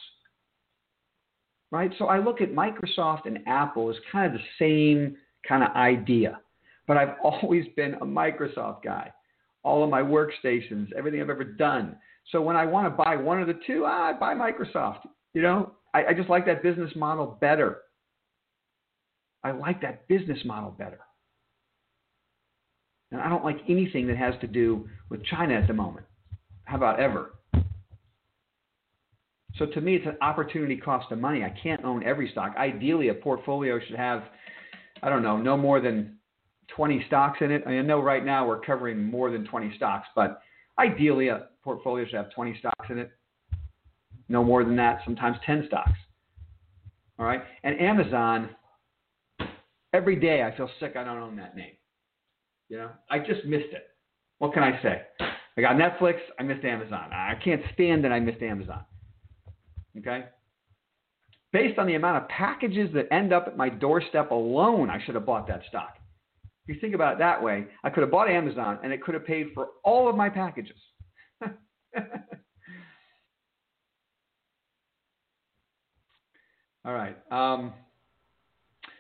Right? So I look at Microsoft and Apple as kind of the same kind of idea. But I've always been a Microsoft guy. All of my workstations, everything I've ever done. So when I want to buy one of the two, I buy Microsoft. You know, I, I just like that business model better. I like that business model better. And I don't like anything that has to do with China at the moment. How about ever? So to me, it's an opportunity cost of money. I can't own every stock. Ideally, a portfolio should have, I don't know, no more than 20 stocks in it. I, mean, I know right now we're covering more than 20 stocks, but ideally, a portfolio should have 20 stocks in it. No more than that, sometimes 10 stocks. All right. And Amazon, every day I feel sick I don't own that name. You know, I just missed it. What can I say? I got Netflix, I missed Amazon. I can't stand that I missed Amazon. Okay? Based on the amount of packages that end up at my doorstep alone, I should have bought that stock. If you think about it that way, I could have bought Amazon and it could have paid for all of my packages. all right. Um,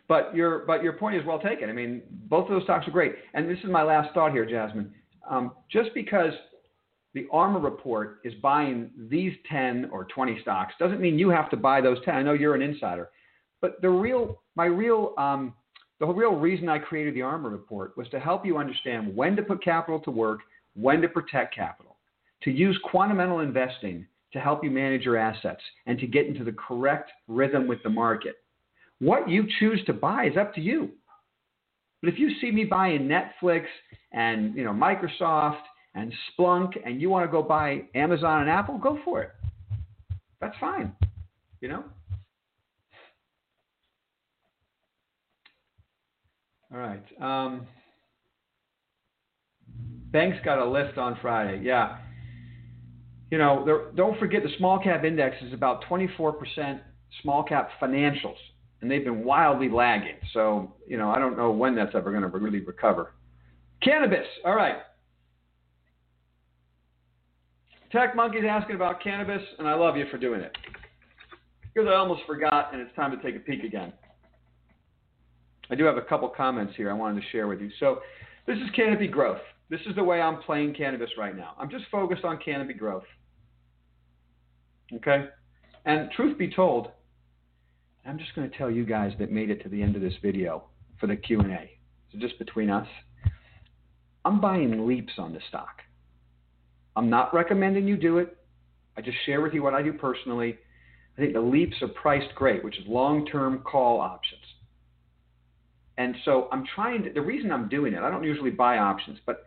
but your but your point is well taken. I mean, both of those stocks are great. And this is my last thought here, Jasmine. Um, just because the Armor report is buying these 10 or 20 stocks doesn't mean you have to buy those 10. I know you're an insider, but the real my real um, the real reason I created the Armor report was to help you understand when to put capital to work, when to protect capital, to use quantamental investing to help you manage your assets, and to get into the correct rhythm with the market. What you choose to buy is up to you. But if you see me buying Netflix and you know Microsoft and Splunk and you want to go buy Amazon and Apple, go for it. That's fine. You know? All right. Um, banks got a lift on Friday. Yeah. You know, don't forget the small cap index is about 24% small cap financials and they've been wildly lagging. So, you know, I don't know when that's ever going to really recover. Cannabis. All right. Tech Monkey's asking about cannabis, and I love you for doing it. Because I almost forgot, and it's time to take a peek again. I do have a couple comments here I wanted to share with you. So, this is Canopy Growth. This is the way I'm playing cannabis right now. I'm just focused on Canopy Growth. Okay? And truth be told, I'm just going to tell you guys that made it to the end of this video for the Q&A. So just between us, I'm buying leaps on the stock. I'm not recommending you do it. I just share with you what I do personally. I think the leaps are priced great, which is long-term call options. And so I'm trying to, the reason I'm doing it, I don't usually buy options, but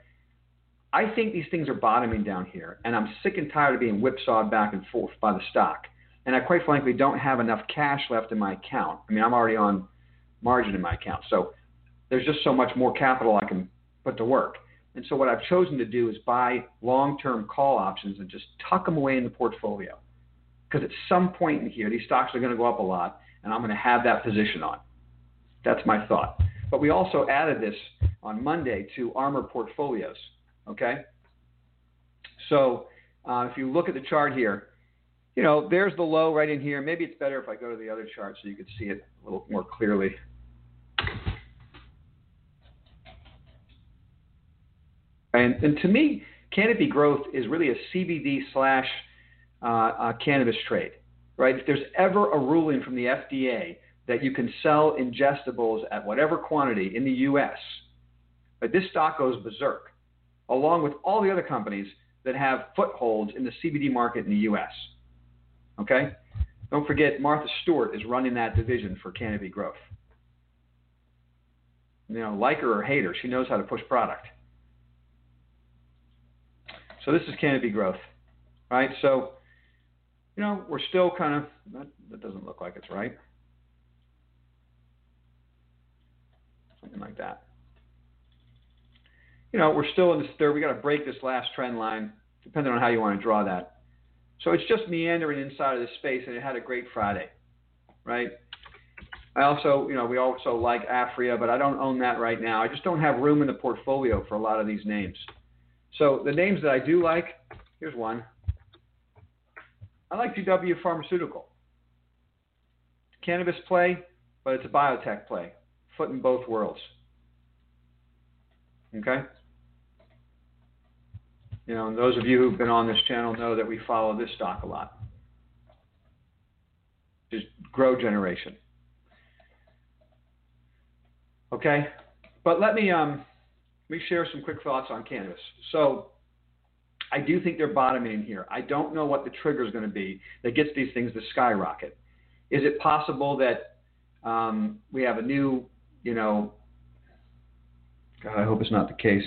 I think these things are bottoming down here, and I'm sick and tired of being whipsawed back and forth by the stock and I quite frankly don't have enough cash left in my account. I mean, I'm already on margin in my account, so there's just so much more capital I can put to work. And so what I've chosen to do is buy long-term call options and just tuck them away in the portfolio. Because at some point in here, these stocks are going to go up a lot, and I'm going to have that position on. That's my thought. But we also added this on Monday to Armor portfolios. Okay. So uh, if you look at the chart here, you know, there's the low right in here. Maybe it's better if I go to the other chart so you can see it a little more clearly. And, and to me, canopy growth is really a CBD slash uh, uh, cannabis trade, right? If there's ever a ruling from the FDA that you can sell ingestibles at whatever quantity in the U.S., but this stock goes berserk, along with all the other companies that have footholds in the CBD market in the U.S. Okay? Don't forget, Martha Stewart is running that division for Canopy Growth. You know, like her or hate her, she knows how to push product. So this is Canopy Growth, right? So, you know, we're still kind of, that, that doesn't look like it's right. Something like that. You know, we're still in this third. We got to break this last trend line, depending on how you want to draw that. So it's just meandering inside of this space, and it had a great Friday, right? I also, you know, we also like Aphria, but I don't own that right now. I just don't have room in the portfolio for a lot of these names. So the names that I do like, here's one. I like GW Pharmaceutical. Cannabis play, but it's a biotech play. Foot in both worlds. Okay? You know, and those of you who've been on this channel know that we follow this stock a lot. Just GrowGeneration. Okay? But let me um let me share some quick thoughts on cannabis. So I do think they're bottoming here. I don't know what the trigger is going to be that gets these things to skyrocket. Is it possible that um, we have a new, you know, God, I hope it's not the case,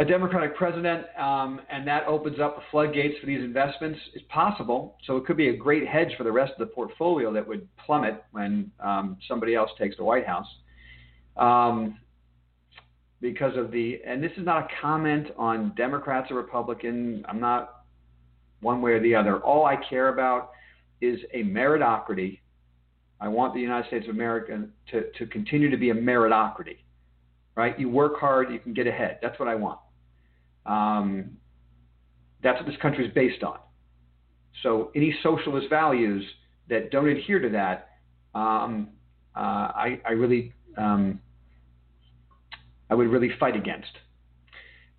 a Democratic president, um, and that opens up the floodgates for these investments? It's possible. So it could be a great hedge for the rest of the portfolio that would plummet when um, somebody else takes the White House. Um, because of the, and this is not a comment on Democrats or Republicans. I'm not one way or the other. All I care about is a meritocracy. I want the United States of America to, to continue to be a meritocracy, right? You work hard, you can get ahead. That's what I want. Um, that's what this country is based on. So any socialist values that don't adhere to that, um, uh, I, I, really um, I would really fight against.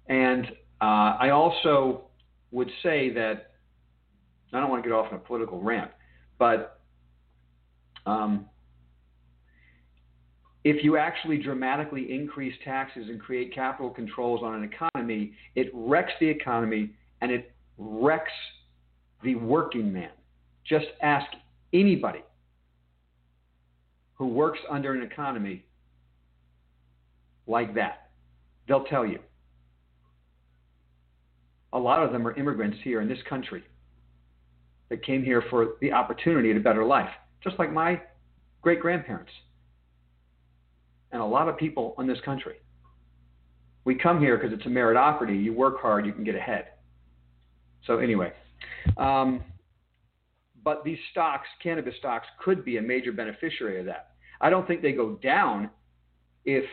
And uh, I also would say that I don't want to get off on a political rant, but um, if you actually dramatically increase taxes and create capital controls on an economy, it wrecks the economy and it wrecks the working man. Just ask anybody who works under an economy like that. They'll tell you. A lot of them are immigrants here in this country that came here for the opportunity a better life, just like my great grandparents and a lot of people in this country. We come here because it's a meritocracy. You work hard, you can get ahead. So, anyway, um, but these stocks, cannabis stocks, could be a major beneficiary of that. I don't think they go down if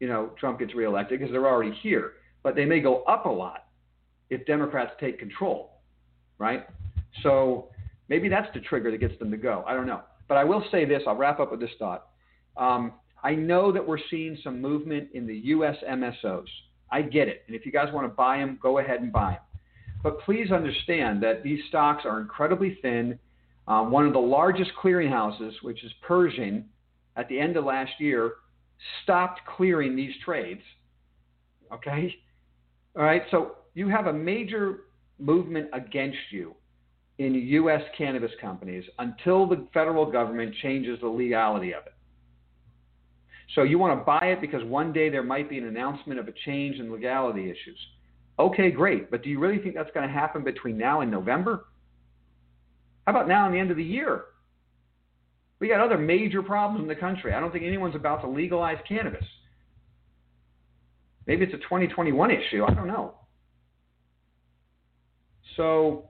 you know, Trump gets reelected because they're already here. But they may go up a lot if Democrats take control, right? So maybe that's the trigger that gets them to go. I don't know. But I will say this I'll wrap up with this thought. Um, I know that we're seeing some movement in the U.S. MSOs. I get it. And if you guys want to buy them, go ahead and buy them. But please understand that these stocks are incredibly thin. Um, one of the largest clearinghouses, which is Pershing, at the end of last year, stopped clearing these trades. Okay? All right, so you have a major movement against you in U.S. cannabis companies until the federal government changes the legality of it. So you want to buy it because one day there might be an announcement of a change in legality issues. Okay, great. But do you really think that's going to happen between now and November? How about now and the end of the year? We got other major problems in the country. I don't think anyone's about to legalize cannabis. Maybe it's a 2021 issue. I don't know. So,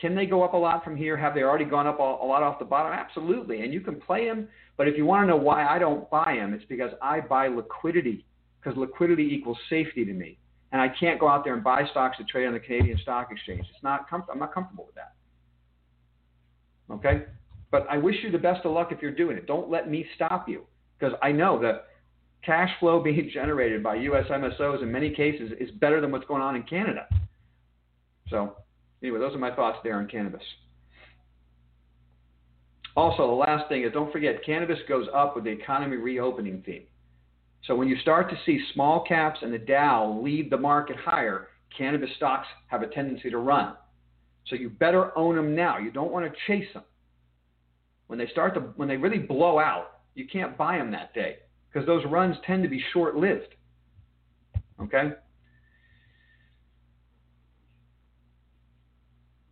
can they go up a lot from here? Have they already gone up a, lot off the bottom? Absolutely. And you can play them. But if you want to know why I don't buy them, it's because I buy liquidity, because liquidity equals safety to me. And I can't go out there and buy stocks that trade on the Canadian Stock Exchange. It's not com- I'm not comfortable with that. Okay? But I wish you the best of luck if you're doing it. Don't let me stop you because I know that cash flow being generated by U.S. MSOs in many cases is better than what's going on in Canada. So, anyway, those are my thoughts there on cannabis. Also, the last thing is don't forget, cannabis goes up with the economy reopening theme. So, when you start to see small caps and the Dow lead the market higher, cannabis stocks have a tendency to run. So, you better own them now. You don't want to chase them when they start to when they really blow out, you can't buy them that day because those runs tend to be short-lived. Okay.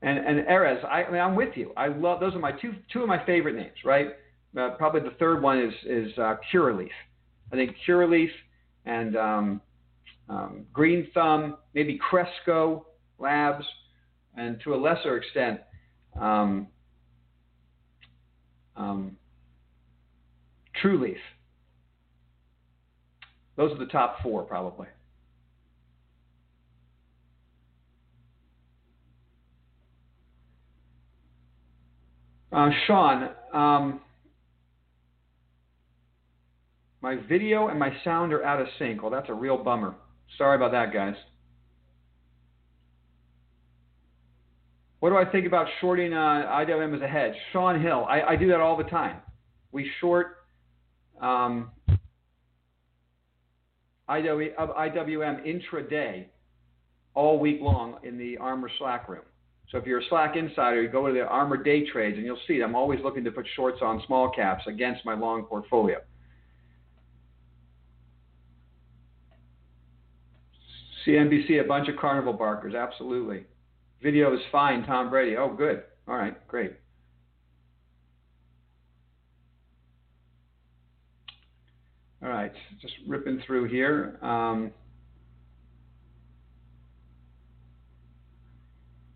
And and Erez, I, I mean, I'm with you. I love those are my two two of my favorite names, right? Uh, probably the third one is is uh, Curaleaf. I think Curaleaf and um, um, Green Thumb, maybe Cresco Labs, and to a lesser extent, um, um, Trulieve. Those are the top four, probably. Uh, Sean, um, my video and my sound are out of sync. Well, that's a real bummer. Sorry about that, guys. What do I think about shorting uh, IWM as a hedge? Sean Hill, I, I do that all the time. We short um, IWM intraday all week long in the Armor Slack room. So if you're a Slack insider, you go to the ARMR day trades and you'll see I'm always looking to put shorts on small caps against my long portfolio. CNBC, a bunch of carnival barkers, absolutely. Video is fine, Tom Brady. Oh, good. All right, great. All right, just ripping through here. Um,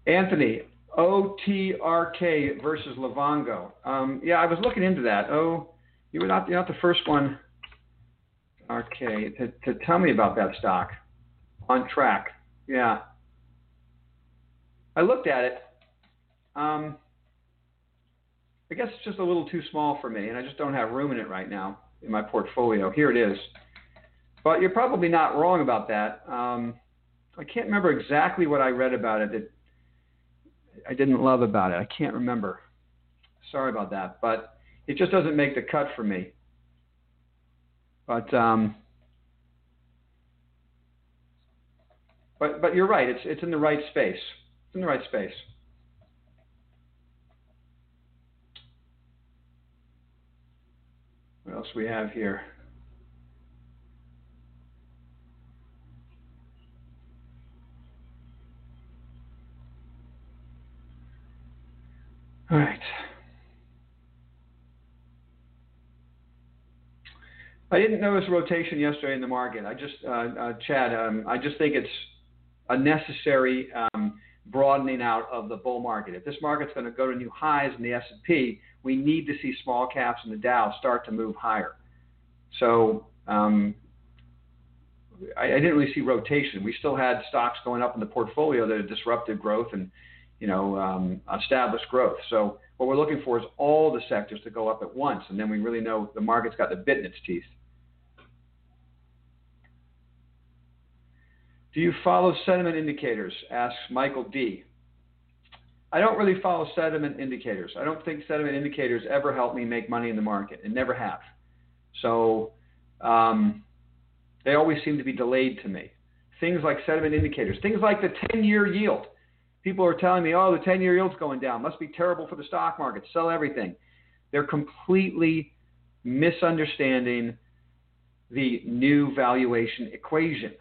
Anthony, OTRK versus Livongo. Um, yeah, I was looking into that. Oh, you were not, you're not the first one, RK, to, to tell me about that stock. Ontrak. Yeah. I looked at it. Um, I guess it's just a little too small for me, and I just don't have room in it right now in my portfolio. Here it is. But you're probably not wrong about that. Um, I can't remember exactly what I read about it I didn't love about it. I can't remember. Sorry about that, but it just doesn't make the cut for me. But um, but but you're right. It's it's in the right space. It's in the right space. What else we have here? All right. I didn't notice rotation yesterday in the market. I just, uh, uh, Chad, um, I just think it's a necessary um, broadening out of the bull market. If this market's going to go to new highs in the S&P, we need to see small caps in the Dow start to move higher. So um, I, I, didn't really see rotation. We still had stocks going up in the portfolio that had disrupted growth and you know um, established growth. So what we're looking for is all the sectors to go up at once, and then we really know the market's got the bit in its teeth. Do you follow sentiment indicators? asks Michael D. I don't really follow sentiment indicators. I don't think sentiment indicators ever help me make money in the market and never have. So um, they always seem to be delayed to me. Things like sentiment indicators, things like the 10 year yield. People are telling me, oh, the 10 year yield's going down. Must be terrible for the stock market. Sell everything. They're completely misunderstanding the new valuation equation.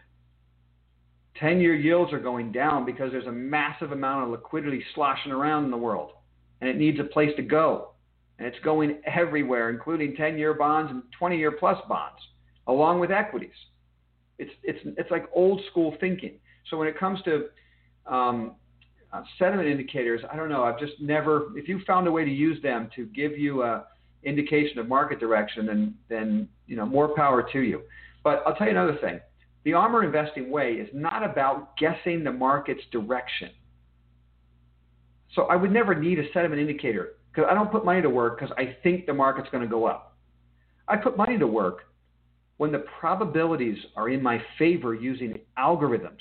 10 year yields are going down because there's a massive amount of liquidity sloshing around in the world and it needs a place to go. And it's going everywhere, including 10 year bonds and 20 year plus bonds, along with equities. It's, it's, it's like old school thinking. So when it comes to um, uh, sentiment indicators, I don't know. I've just never, if you found a way to use them to give you a indication of market direction, then, then you know, more power to you. But I'll tell you another thing the armor investing way is not about guessing the market's direction. So I would never need a sentiment indicator because I don't put money to work because I think the market's going to go up. I put money to work when the probabilities are in my favor using algorithms.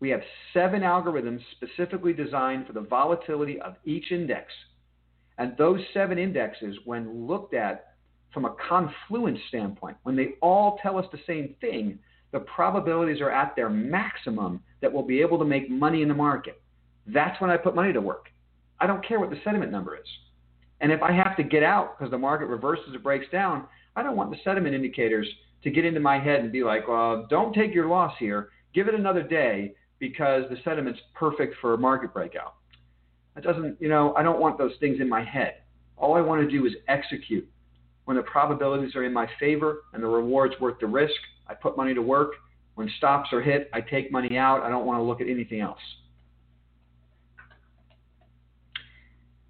We have seven algorithms specifically designed for the volatility of each index. And those seven indexes, when looked at from a confluence standpoint, when they all tell us the same thing, the probabilities are at their maximum that we'll be able to make money in the market. That's when I put money to work. I don't care what the sentiment number is. And if I have to get out because the market reverses or breaks down, I don't want the sentiment indicators to get into my head and be like, well, don't take your loss here. Give it another day because the sentiment's perfect for a market breakout. That doesn't, you know, I don't want those things in my head. All I want to do is execute when the probabilities are in my favor and the reward's worth the risk, I put money to work. When stops are hit, I take money out. I don't want to look at anything else.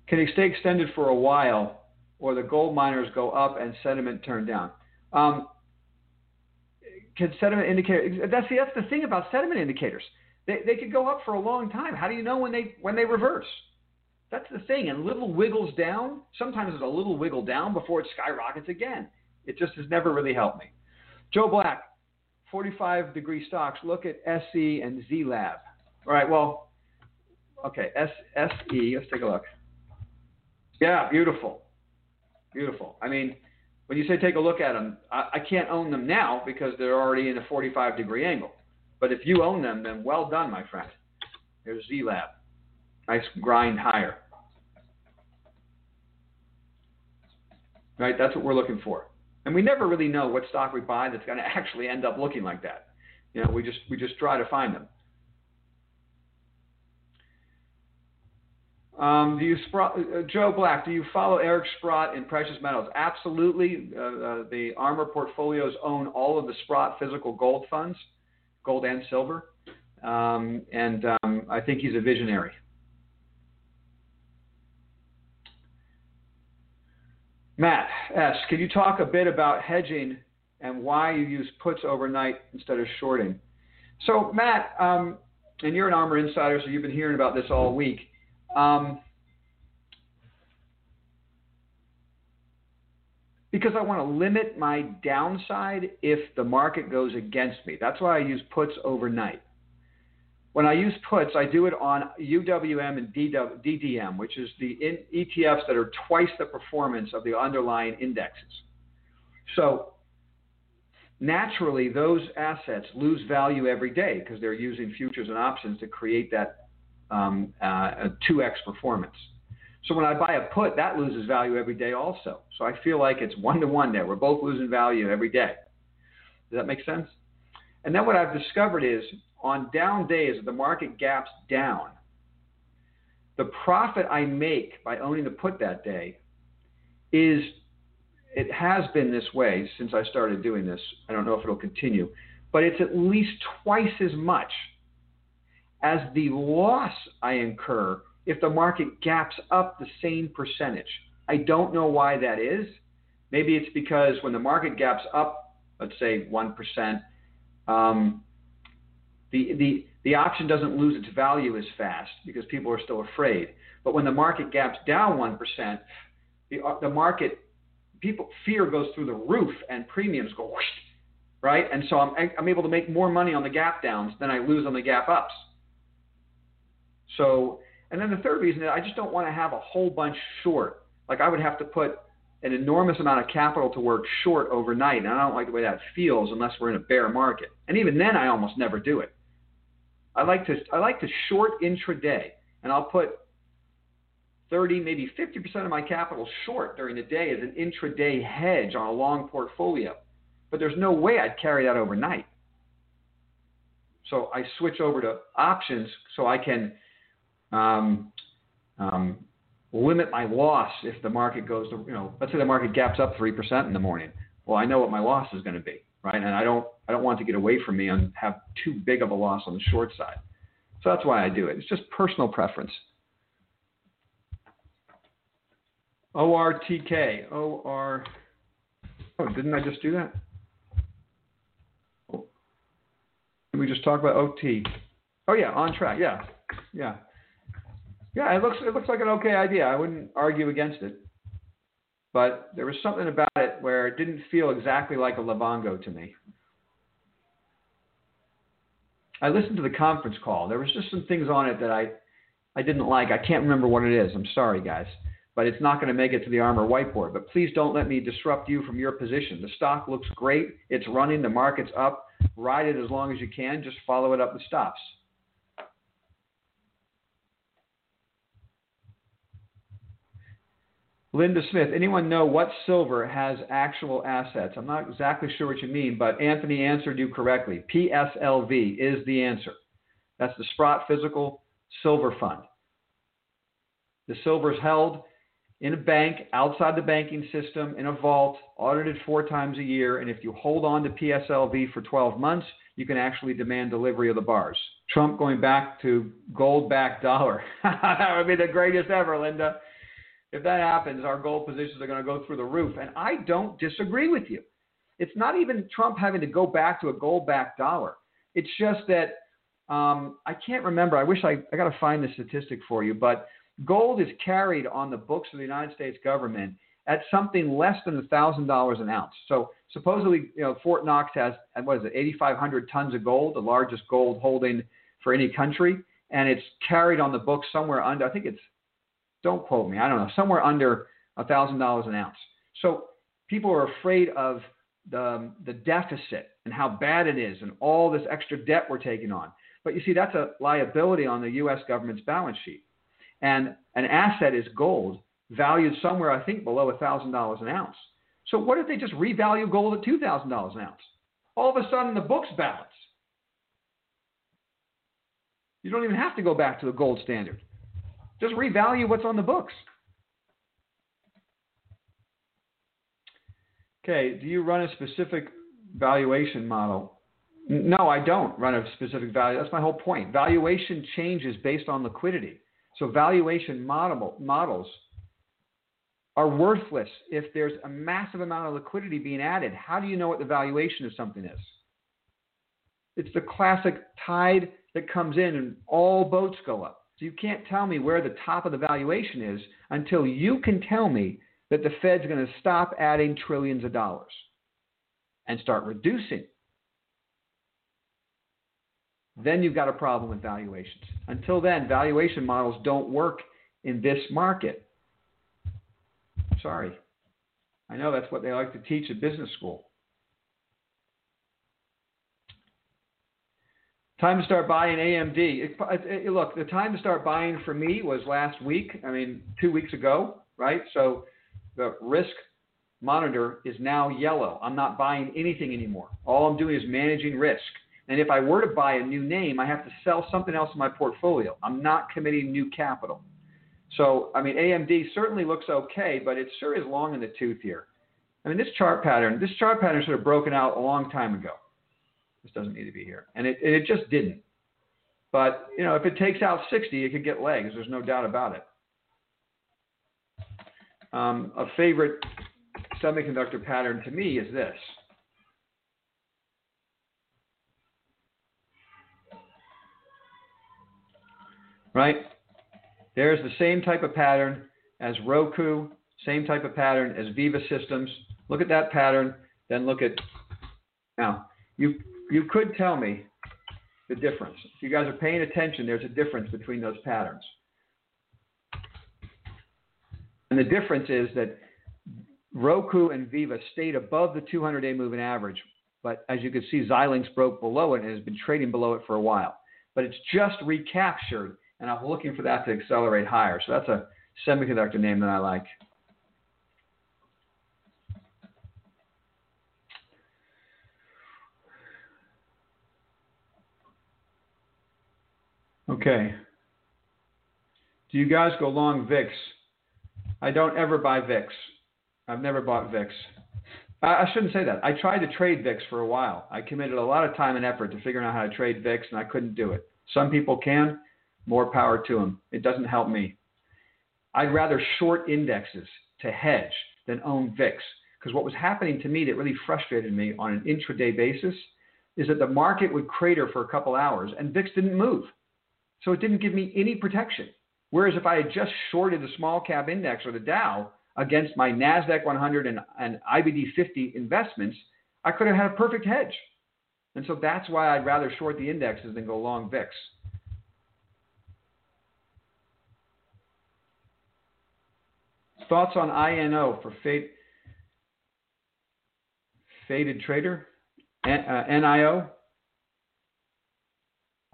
Can it stay extended for a while or the gold miners go up and sentiment turn down. Um, can sentiment indicate that's the that's the thing about sentiment indicators. They they could go up for a long time. How do you know when they when they reverse? That's the thing. And little wiggles down. Sometimes there's a little wiggle down before it skyrockets again. It just has never really helped me. Joe Black, 45 degree stocks. Look at SE and Zai Lab. All right. Well, okay. S SE. Let's take a look. Yeah, beautiful, beautiful. I mean, when you say take a look at them, I, I can't own them now because they're already in a 45 degree angle. But if you own them, then well done, my friend. There's Zai Lab. Nice grind higher. Right? That's what we're looking for. And we never really know what stock we buy that's going to actually end up looking like that. You know, we just we just try to find them. Um, do you Sprott, uh, Joe Black? Do you follow Eric Sprott in precious metals? Absolutely. Uh, uh, the Armor portfolios own all of the Sprott physical gold funds, gold and silver, um, and um, I think he's a visionary. Matt S., can you talk a bit about hedging and why you use puts overnight instead of shorting? So, Matt, um, and you're an Armor insider, so you've been hearing about this all week. Um, because I want to limit my downside if the market goes against me. That's why I use puts overnight. When I use puts, I do it on UWM and DDM, which is the ETFs that are twice the performance of the underlying indexes. So naturally, those assets lose value every day because they're using futures and options to create that um, uh, 2x performance. So when I buy a put, that loses value every day also. So I feel like it's one to one there. We're both losing value every day. Does that make sense? And then what I've discovered is on down days, the market gaps down, the profit I make by owning the put that day is it has been this way since I started doing this. I don't know if it'll continue, but it's at least twice as much as the loss I incur if the market gaps up the same percentage. I don't know why that is. Maybe it's because when the market gaps up, let's say 1%, um, the, the, the option doesn't lose its value as fast because people are still afraid. But when the market gaps down 1%, the, uh, the market, people, fear goes through the roof and premiums go whoosh, right? And so I'm, I'm able to make more money on the gap downs than I lose on the gap ups. So, and then the third reason is I just don't want to have a whole bunch short. Like I would have to put an enormous amount of capital to work short overnight, and I don't like the way that feels unless we're in a bear market. And even then, I almost never do it. I like to I like to short intraday, and I'll put 30, maybe 50% of my capital short during the day as an intraday hedge on a long portfolio. But there's no way I'd carry that overnight. So I switch over to options so I can um, um, limit my loss if the market goes to, you know, let's say the market gaps up 3% in the morning. Well, I know what my loss is going to be right? And I don't I don't want to get away from me and have too big of a loss on the short side. So that's why I do it. It's just personal preference. ORTK. OR. Oh, didn't I just do that? We just talk about OT? Oh yeah, Ontrak. Yeah, yeah, yeah. It looks it looks like an okay idea. I wouldn't argue against it but there was something about it where it didn't feel exactly like a Livongo to me. I listened to the conference call. There was just some things on it that I, I didn't like. I can't remember what it is. I'm sorry, guys. But it's not going to make it to the Armor whiteboard. But please don't let me disrupt you from your position. The stock looks great. It's running. The market's up. Ride it as long as you can. Just follow it up with stops. Linda Smith, anyone know what silver has actual assets? I'm not exactly sure what you mean, but Anthony answered you correctly. PSLV is the answer. That's the Sprott Physical Silver Fund. The silver is held in a bank outside the banking system in a vault, audited four times a year, and if you hold on to PSLV for 12 months, you can actually demand delivery of the bars. Trump going back to gold backed dollar. that would be the greatest ever, Linda. If that happens, our gold positions are going to go through the roof. And I don't disagree with you. It's not even Trump having to go back to a gold backed dollar. It's just that um, I can't remember. I wish I, I got to find the statistic for you, but gold is carried on the books of the United States government at something less than $1,000 an ounce. So supposedly, you know, Fort Knox has, what is it, 8,500 tons of gold, the largest gold holding for any country, and it's carried on the books somewhere under, I think it's, don't quote me, I don't know, somewhere under $1,000 an ounce. So people are afraid of the, the deficit and how bad it is and all this extra debt we're taking on. But you see, that's a liability on the U.S. government's balance sheet. And an asset is gold, valued somewhere, I think, below $1,000 an ounce. So what if they just revalue gold at $2,000 an ounce? All of a sudden, the books balance. You don't even have to go back to the gold standard. Just revalue what's on the books. Okay, do you run a specific valuation model? No, I don't run a specific value. That's my whole point. Valuation changes based on liquidity. So valuation model, models are worthless if there's a massive amount of liquidity being added. How do you know what the valuation of something is? It's the classic tide that comes in and all boats go up. So you can't tell me where the top of the valuation is until you can tell me that the Fed's going to stop adding trillions of dollars and start reducing. Then you've got a problem with valuations. Until then, valuation models don't work in this market. Sorry. I know that's what they like to teach at business school. Time to start buying AMD. It, it, it, look, the time to start buying for me was last week. I mean, two weeks ago, right? So the risk monitor is now yellow. I'm not buying anything anymore. All I'm doing is managing risk. And if I were to buy a new name, I have to sell something else in my portfolio. I'm not committing new capital. So, I mean, AMD certainly looks okay, but it sure is long in the tooth here. I mean, this chart pattern, this chart pattern should have broken out a long time ago. This doesn't need to be here. And it, it just didn't. But, you know, if it takes out 60, it could get legs. There's no doubt about it. Um, a favorite semiconductor pattern to me is this. Right? There's the same type of pattern as Roku, same type of pattern as Veeva Systems. Look at that pattern, then look at now. You you could tell me the difference. If you guys are paying attention, there's a difference between those patterns. And the difference is that Roku and Veeva stayed above the 200 day moving average. But as you can see, Xilinx broke below it and has been trading below it for a while. But it's just recaptured, and I'm looking for that to accelerate higher. So that's a semiconductor name that I like. Okay. Do you guys go long VIX? I don't ever buy VIX. I've never bought VIX. I, shouldn't say that. I tried to trade VIX for a while. I committed a lot of time and effort to figuring out how to trade VIX, and I couldn't do it. Some people can. More power to them. It doesn't help me. I'd rather short indexes to hedge than own VIX. Because what was happening to me that really frustrated me on an intraday basis is that the market would crater for a couple hours and VIX didn't move. So it didn't give me any protection. Whereas if I had just shorted the small cap index or the Dow against my NASDAQ 100 and, and IBD 50 investments, I could have had a perfect hedge. And so that's why I'd rather short the indexes than go long VIX. Thoughts on INO for fade, faded trader? N, uh, NIO?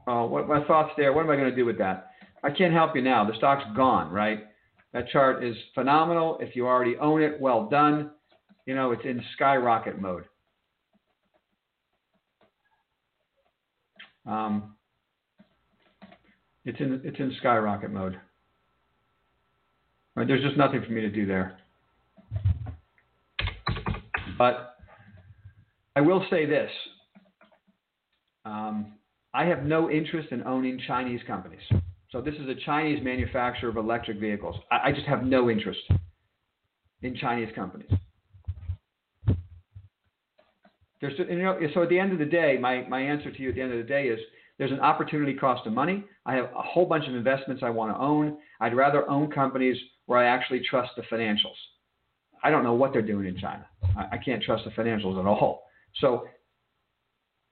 Oh, what my thoughts there? What am I going to do with that? I can't help you now. The stock's gone, right? That chart is phenomenal. If you already own it, well done. You know, it's in skyrocket mode. Um, it's in it's in skyrocket mode. Right, there's just nothing for me to do there. But I will say this. Um, I have no interest in owning Chinese companies. So this is a Chinese manufacturer of electric vehicles. I, I just have no interest in Chinese companies. There's, you know, so at the end of the day, my, my answer to you at the end of the day is there's an opportunity cost of money. I have a whole bunch of investments I want to own. I'd rather own companies where I actually trust the financials. I don't know what they're doing in China. I, I can't trust the financials at all. So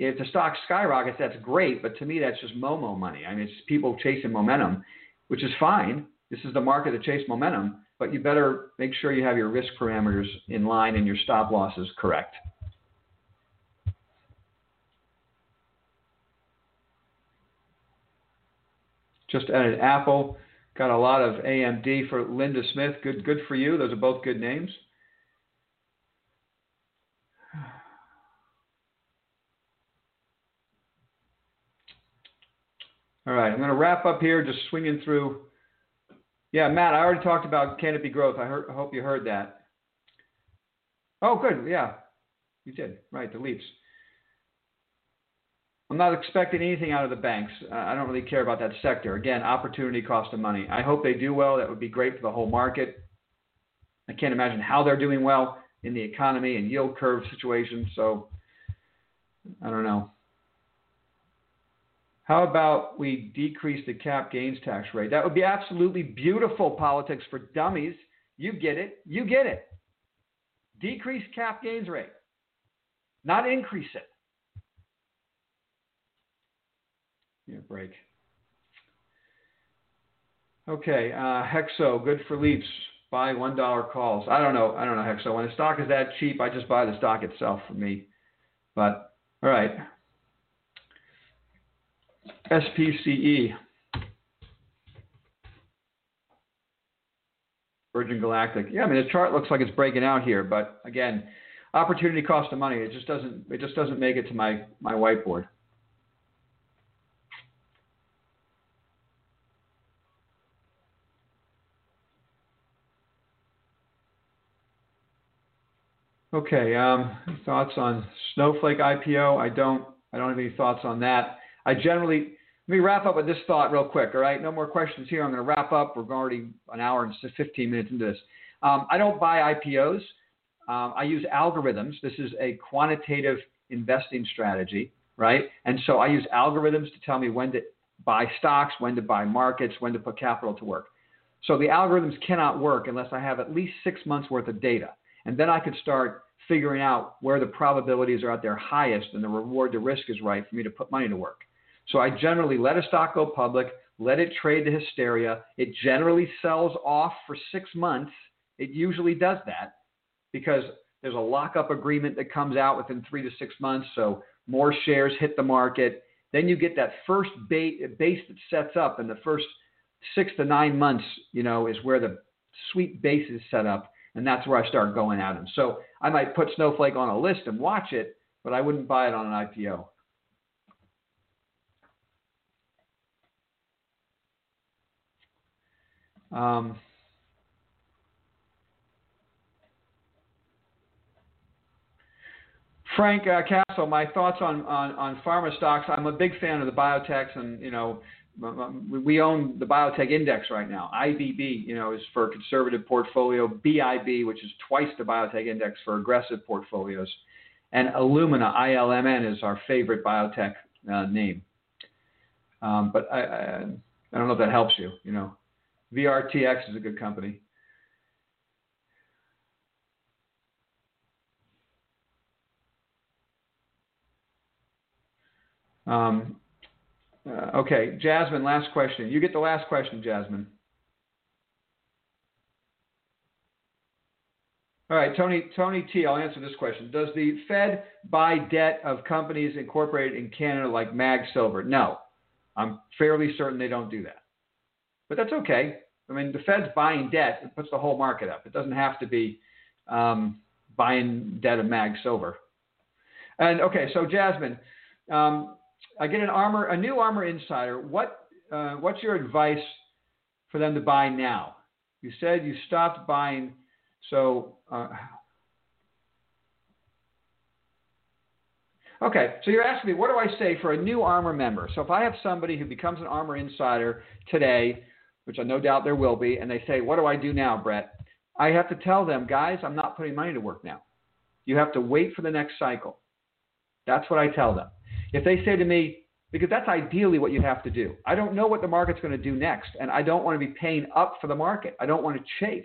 if the stock skyrockets, that's great, but to me, that's just Momo money. I mean, it's people chasing momentum, which is fine. This is the market that chase momentum, but you better make sure you have your risk parameters in line and your stop losses correct. Just added Apple. Got a lot of AMD for Linda Smith. Good, good for you. Those are both good names. All right, I'm going to wrap up here, just swinging through. Yeah, Matt, I already talked about Canopy Growth. I, heard, I hope you heard that. Oh, good. Yeah, you did. Right, the leaps. I'm not expecting anything out of the banks. I don't really care about that sector. Again, opportunity cost of money. I hope they do well. That would be great for the whole market. I can't imagine how they're doing well in the economy and yield curve situation. So I don't know. How about we decrease the cap gains tax rate? That would be absolutely beautiful politics for dummies. You get it. You get it. Decrease cap gains rate, not increase it. Yeah, break. Okay, uh, Hexo, good for leaps. Buy one dollar calls. I don't know. I don't know Hexo. When the stock is that cheap, I just buy the stock itself for me. But all right. SPCE. Virgin Galactic. Yeah, I mean the chart looks like it's breaking out here, but again, opportunity cost of money. It just doesn't. It just doesn't make it to my my whiteboard. Okay. Um, thoughts on Snowflake IPO? I don't. I don't have any thoughts on that. I generally. Let me wrap up with this thought real quick. All right. No more questions here. I'm going to wrap up. We're already an hour and 15 minutes into this. Um, I don't buy IPOs. Um, I use algorithms. This is a quantitative investing strategy, right? And so I use algorithms to tell me when to buy stocks, when to buy markets, when to put capital to work. So the algorithms cannot work unless I have at least six months worth of data. And then I could start figuring out where the probabilities are at their highest and the reward to risk is right for me to put money to work. So I generally let a stock go public, let it trade the hysteria. It generally sells off for six months. It usually does that because there's a lockup agreement that comes out within three to six months. So more shares hit the market. Then you get that first base that sets up, and the first six to nine months, you know, is where the sweet base is set up and that's where I start going at them. So I might put Snowflake on a list and watch it, but I wouldn't buy it on an IPO. Um, Frank uh, Castle, my thoughts on, on, on pharma stocks. I'm a big fan of the biotechs, and you know, we own the biotech index right now. IBB, you know, is for conservative portfolio. BIB, which is twice the biotech index for aggressive portfolios, and Illumina, ILMN, is our favorite biotech uh, name. Um, but I, I, I don't know if that helps you. You know, VRTX is a good company. Um, uh, okay, Jasmine, last question. You get the last question, Jasmine. All right, Tony, Tony T, I'll answer this question. Does the Fed buy debt of companies incorporated in Canada like Mag Silver? No. I'm fairly certain they don't do that. But that's okay. I mean, the Fed's buying debt. It puts the whole market up. It doesn't have to be um, buying debt of Mag Silver. And okay, so Jasmine, um, I get an armor, a new armor Insider. What, uh, what's your advice for them to buy now? You said you stopped buying, so. Uh, Okay, so you're asking me, what do I say for a new ARMOR member? So if I have somebody who becomes an ARMOR insider today, which I no doubt there will be, and they say, what do I do now, Brett? I have to tell them, guys, I'm not putting money to work now. You have to wait for the next cycle. That's what I tell them. If they say to me, because that's ideally what you have to do. I don't know what the market's going to do next, and I don't want to be paying up for the market. I don't want to chase.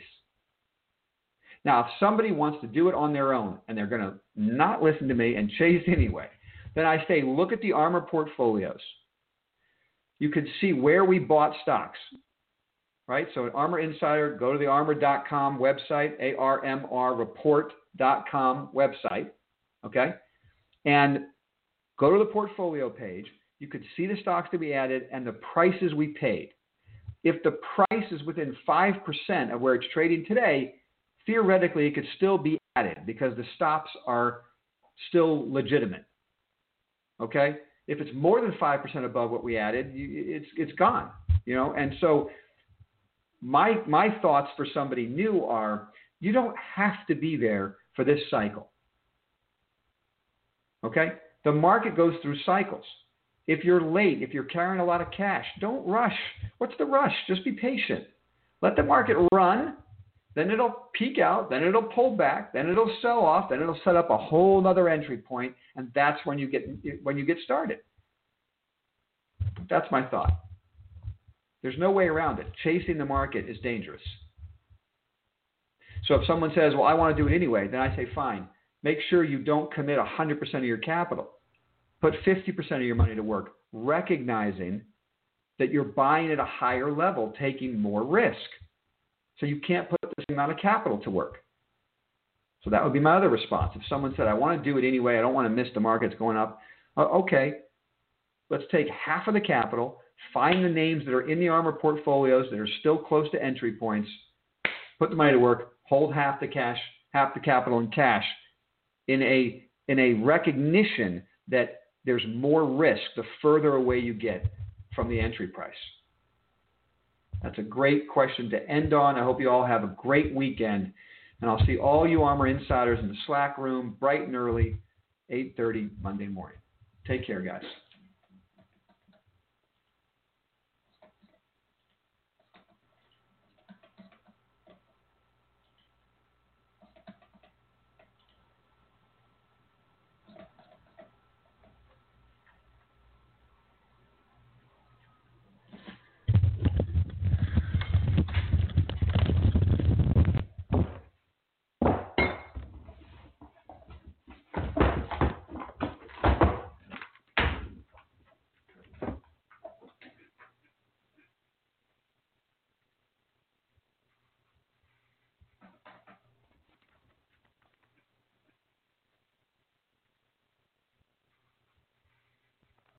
Now, if somebody wants to do it on their own and they're going to not listen to me and chase anyway, then I say look at the ARMOR portfolios. You could see where we bought stocks, right? So, ARMOR Insider, go to the armor.com website, A R M R report.com website, okay? And go to the portfolio page. You could see the stocks to be added and the prices we paid. If the price is within 5% of where it's trading today, theoretically it could still be added because the stops are still legitimate. Okay? If it's more than 5% above what we added, it's, it's gone. You know, and so my, my thoughts for somebody new are you don't have to be there for this cycle. Okay? The market goes through cycles. If you're late, if you're carrying a lot of cash, don't rush. What's the rush? Just be patient. Let the market run then it'll peak out, then it'll pull back, then it'll sell off, then it'll set up a whole other entry point, and that's when you get when you get started. That's my thought. There's no way around it. Chasing the market is dangerous. So if someone says, "Well, I want to do it anyway," then I say, "Fine. Make sure you don't commit 100% of your capital. Put 50% of your money to work, recognizing that you're buying at a higher level, taking more risk." So you can't put the same amount of capital to work. So that would be my other response. If someone said, I want to do it anyway, I don't want to miss the markets going up, uh, okay, let's take half of the capital, find the names that are in the ARMOR portfolios that are still close to entry points, put the money to work, hold half the cash, half the capital in cash in a in a recognition that there's more risk the further away you get from the entry price. That's a great question to end on. I hope you all have a great weekend. And I'll see all you ARMOR Insiders in the Slack room bright and early, 8.30 Monday morning. Take care, guys.